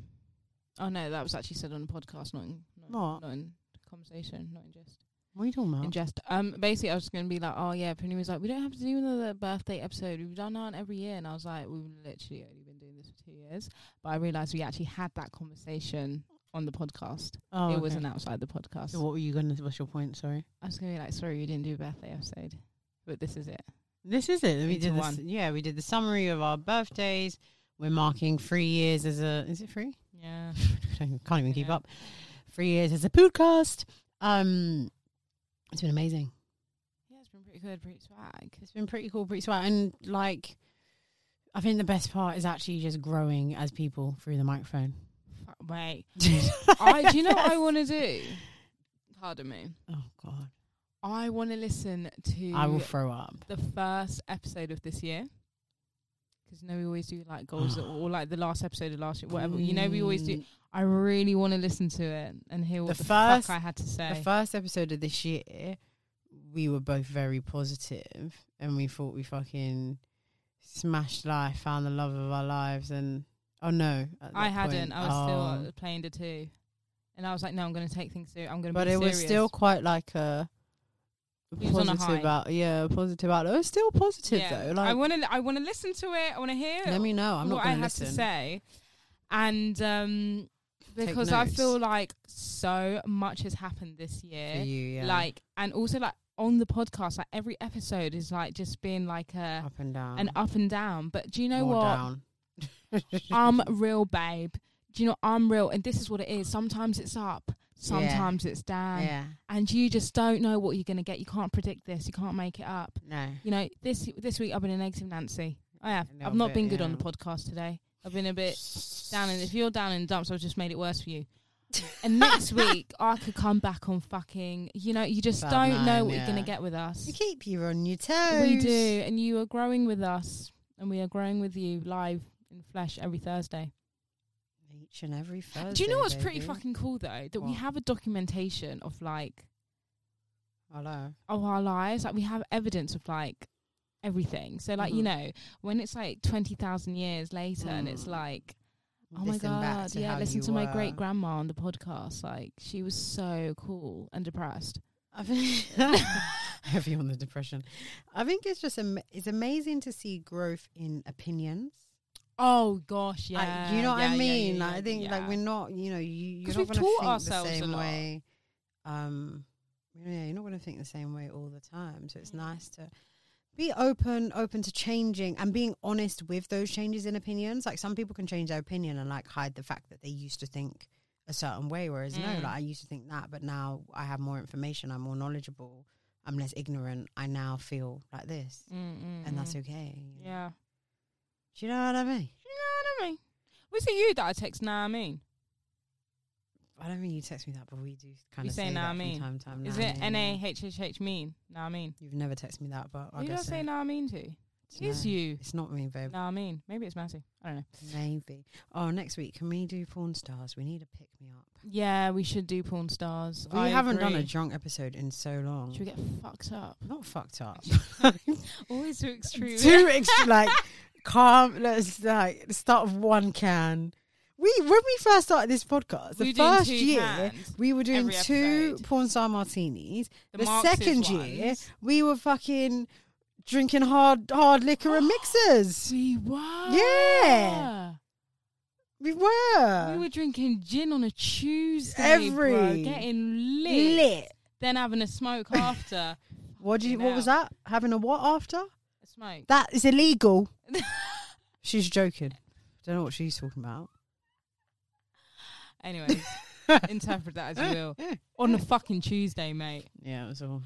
Oh no, that was actually said on the podcast, not in not, not in conversation, not in just What are you talking in about? just. Um, basically, I was gonna be like, oh yeah, Penny was like, we don't have to do another birthday episode. We've done that every year, and I was like, we've literally only been doing this for two years. But I realized we actually had that conversation on the podcast. oh, it okay. wasn't outside the podcast. So what were you going to? What's your point? Sorry. I was gonna be like, sorry, we didn't do a birthday episode, but this is it. This is it. We Into did this. one. Yeah, we did the summary of our birthdays. We're marking three years as a. Is it free? Yeah. Can't even keep Yeah. up. Three years as a podcast. Um, it's been amazing. Yeah, it's been pretty good, pretty swag. It's been pretty cool, pretty swag, and like, I think the best part is actually just growing as people through the microphone. Fuck, Wait, I do you know what I want to do? Pardon me. Oh God, I want to listen to I will throw up. the first episode of this year. Because you know we always do like goals or like the last episode of last year, whatever. You know we always do. Mm, I really want to listen to it and hear what The the, first- fuck I had to say. The first episode of this year, we were both very positive and we thought we fucking smashed life, found the love of our lives, and oh no, I hadn't. point- I was oh. still playing the two, and I was like, no, I'm going to take things serious. I'm going to. but it was still quite like a He was on a positive high. out. Yeah, positive out. It still positive Yeah. though. Like, I want to. I want to listen to it. I want to hear. It. Let me know. I'm not what I going to had listen. to say, and um, because I feel like so much has happened this year. you, yeah. Like, and also like on the podcast, like every episode is like just being like a up and down, an up and down. But do you know more what? down. I'm real, babe. Do you know I'm real? And this is what it is. Sometimes it's up, sometimes it's down, yeah, and you just don't know what you're gonna get. You can't predict this. You can't make it up. no. You know, this this week I've been a negative Nancy. I have. I've not bit, been good on the podcast today. I've been a bit down in. If you're down in the dumps, I've just made it worse for you. And next week I could come back on fucking. You know, you just Bad don't know man, what you're gonna get with us. You keep you on your toes. We do, and you are growing with us, and we are growing with you live in flesh every Thursday. And every Thursday. Do you know what's pretty fucking cool though? That we have a documentation of like Hello. of our lives. Like we have evidence of like everything. So like you Mhm. know when it's like twenty thousand years later, and it's Mm. like oh my Listen back god, yeah, listen you to my great grandma on the podcast. Like she was so cool and depressed. I think heavy on the depression. I think it's just am- it's amazing to see growth in opinions. Oh gosh, yeah. do you know what yeah, I yeah, mean? yeah, like, I think yeah. like we're not, you know, you you're not going to think the ourselves a same way. Um, yeah, you're not going to think the same way all the time. So it's Mm. nice to be open, open to changing and being honest with those changes in opinions. Like some people can change their opinion and like hide the fact that they used to think a certain way, whereas no, Mm. like I used to think that, but now I have more information. I'm more knowledgeable. I'm less ignorant. I now feel like this, Mm, mm, and that's mm. okay. yeah. Do you know what I mean? You know what I mean? Was it you that I text? Nah, I mean, I don't think you text me that, but we do kind You of say say nah, that I mean. time time. is nah, it N A H H H mean, mean? Nah, I mean. You've never texted me that, but I I guess say so. nah, I mean to? It's It's no. you. It's not me, babe. Nah, I mean. Maybe it's Massey. I don't know. Maybe. Oh, next week can we do porn stars? We need a pick me up. Yeah, we should do porn stars. We I haven't done a drunk episode in so long. Should we get fucked up? Not fucked up. Always too extreme. Too extra, like calm. Let's like the start of one can. We when we first started this podcast, the We first year cans we were doing two porn star martinis. The, Marxist second year ones. we were fucking drinking hard hard liquor and mixers. We were. Yeah. We were. We were drinking gin on a Tuesday. Every- bro, getting lit. lit. Then having a smoke after. What did you? What was that? Having a what after? A smoke. That is illegal. She's joking. Don't know what she's talking about. Anyways, interpret that as you will. On a fucking Tuesday, mate. Yeah, it was all.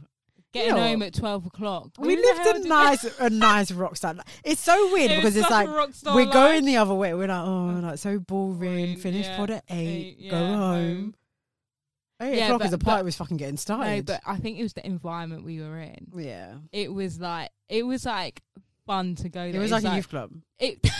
Getting know home what? at 12 o'clock. We Who the hell lived a did- nice, a nice rock star. It's so weird It because it's such like a rock star we're life. going the other way. We're like, oh, like so boring. Boring, Finish yeah. pod at eight. Eight, go yeah, home. Eight Yeah, o'clock but- is the party but- was fucking getting started. No, but I think it was the environment we were in. yeah, It was like, it was like fun to go it there. was It's like a youth club. It,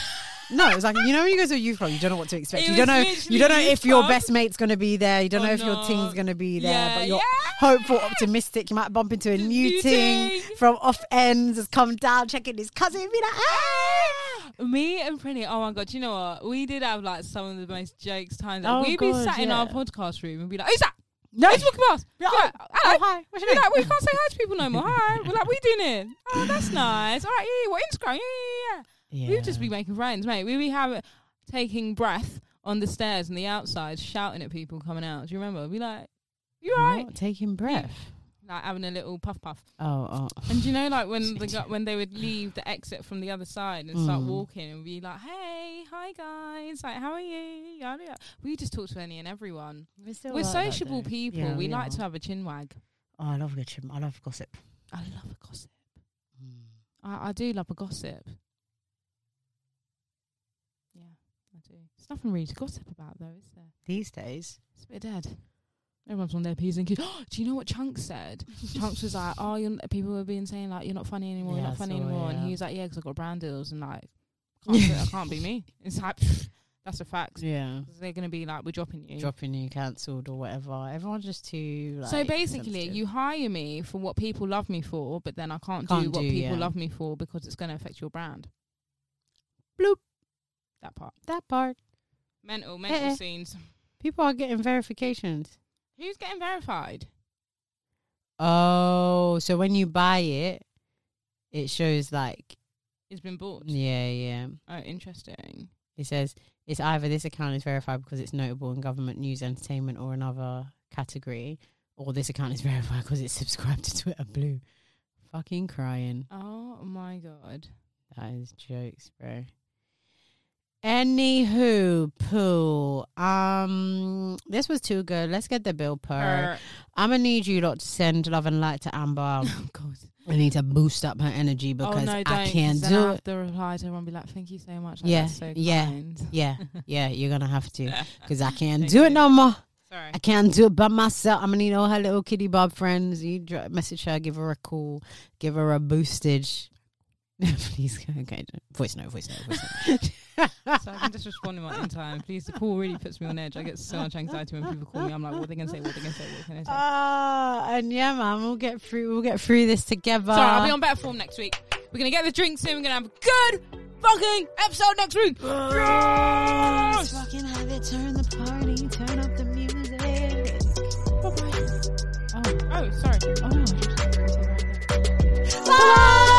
No, it was like you know when you go to a youth club, you don't know what to expect. It You don't know. You don't know if your club. best mate's gonna be there. You don't Oh, know if your no. team's gonna be there. Yeah, but you're yeah. hopeful, optimistic. You might bump into a new, New ting, from off ends has come down, checking his cousin. Be like, ah! Me and Prinny, oh my god, do you know what? We did have like some of the most jokes times. Oh, We'd be God, sat in our podcast room and be like, Who's that? No, Who's walking past? Yeah, Be like, oh, Hello. Oh, hi. What's your name? like, we can't say hi to people no more. Hi. We're like, we doing it. Oh, that's nice. All right, yeah, yeah. What Instagram? Yeah, yeah, yeah. We'd just be making friends, mate. We'd be having taking breath on the stairs and the outside, shouting at people coming out. Do you remember? Be like, You alright? What? taking breath. Like having a little puff puff. Oh, oh. And you know, like when the gu- when they would leave the exit from the other side and start Mm. walking and be like, "Hey, hi guys, like how are you?" Yada, yada. We just talk to any and everyone. We're, still We're like that, sociable though. people. Yeah, we like are. to have a chin wag. Oh, I love a good I love gossip. I love a gossip. I, I do love a gossip. Yeah, I do. There's nothing really to gossip about, though, is there? These days, It's a bit dead. Everyone's on their p's and q's. do you know what Chunkz said? Chunkz was like, "Oh, you're, people were being saying like you're not funny anymore. Yeah, you're not funny it, anymore." And he was like, "Yeah, 'cause I got brand deals and like, can't, I can't be me." It's like That's a fact. Yeah. They're going to be like, we're dropping you. Dropping you cancelled or whatever. Everyone's just too. Like, so basically, sensitive. you hire me for what people love me for, but then I can't, do Can't what do, people yeah. love me for because it's going to affect your brand. Bloop. That part. that part. Mental, mental Eh, eh. scenes. People are getting verifications. Who's getting verified? Oh, so when you buy it, it shows like It's been bought. yeah, yeah. Oh, interesting. It says it's either this account is verified because it's notable in government news, entertainment, or another category, or this account is verified because it's subscribed to Twitter Blue. Fucking crying. Oh my god. That is jokes, bro. Anywho, poo. Um, this was too good. Let's get the bill per. Er, I'm gonna need you lot to send love and light to Amber. oh god. I need to boost up her energy because oh no. I can't do I it. have to reply to everyone and be like, "Thank you so much." Like, Yeah, so yeah. kind. Yeah, yeah, you're gonna have to because I can't Thank do you. it no more. Sorry. I can't do it by myself. I'm gonna need all her little kitty bob friends. You message her, give her a call, give her a boostage. Please, okay, voice note, voice note, voice note. So I can just respond in my own time. Please, the call really puts me on edge. I get so much anxiety when people call me. I'm like, what are they gonna say? What are they gonna say? What are they gonna say? Ah, and yeah, man, we'll get through. We'll get through this together. Sorry, I'll be on better form next week. We're gonna get the drinks in. We're gonna have a good fucking episode next week. Let's fucking have it. Turn the party. Turn up the music. Oh, oh, sorry. Oh no. Bye.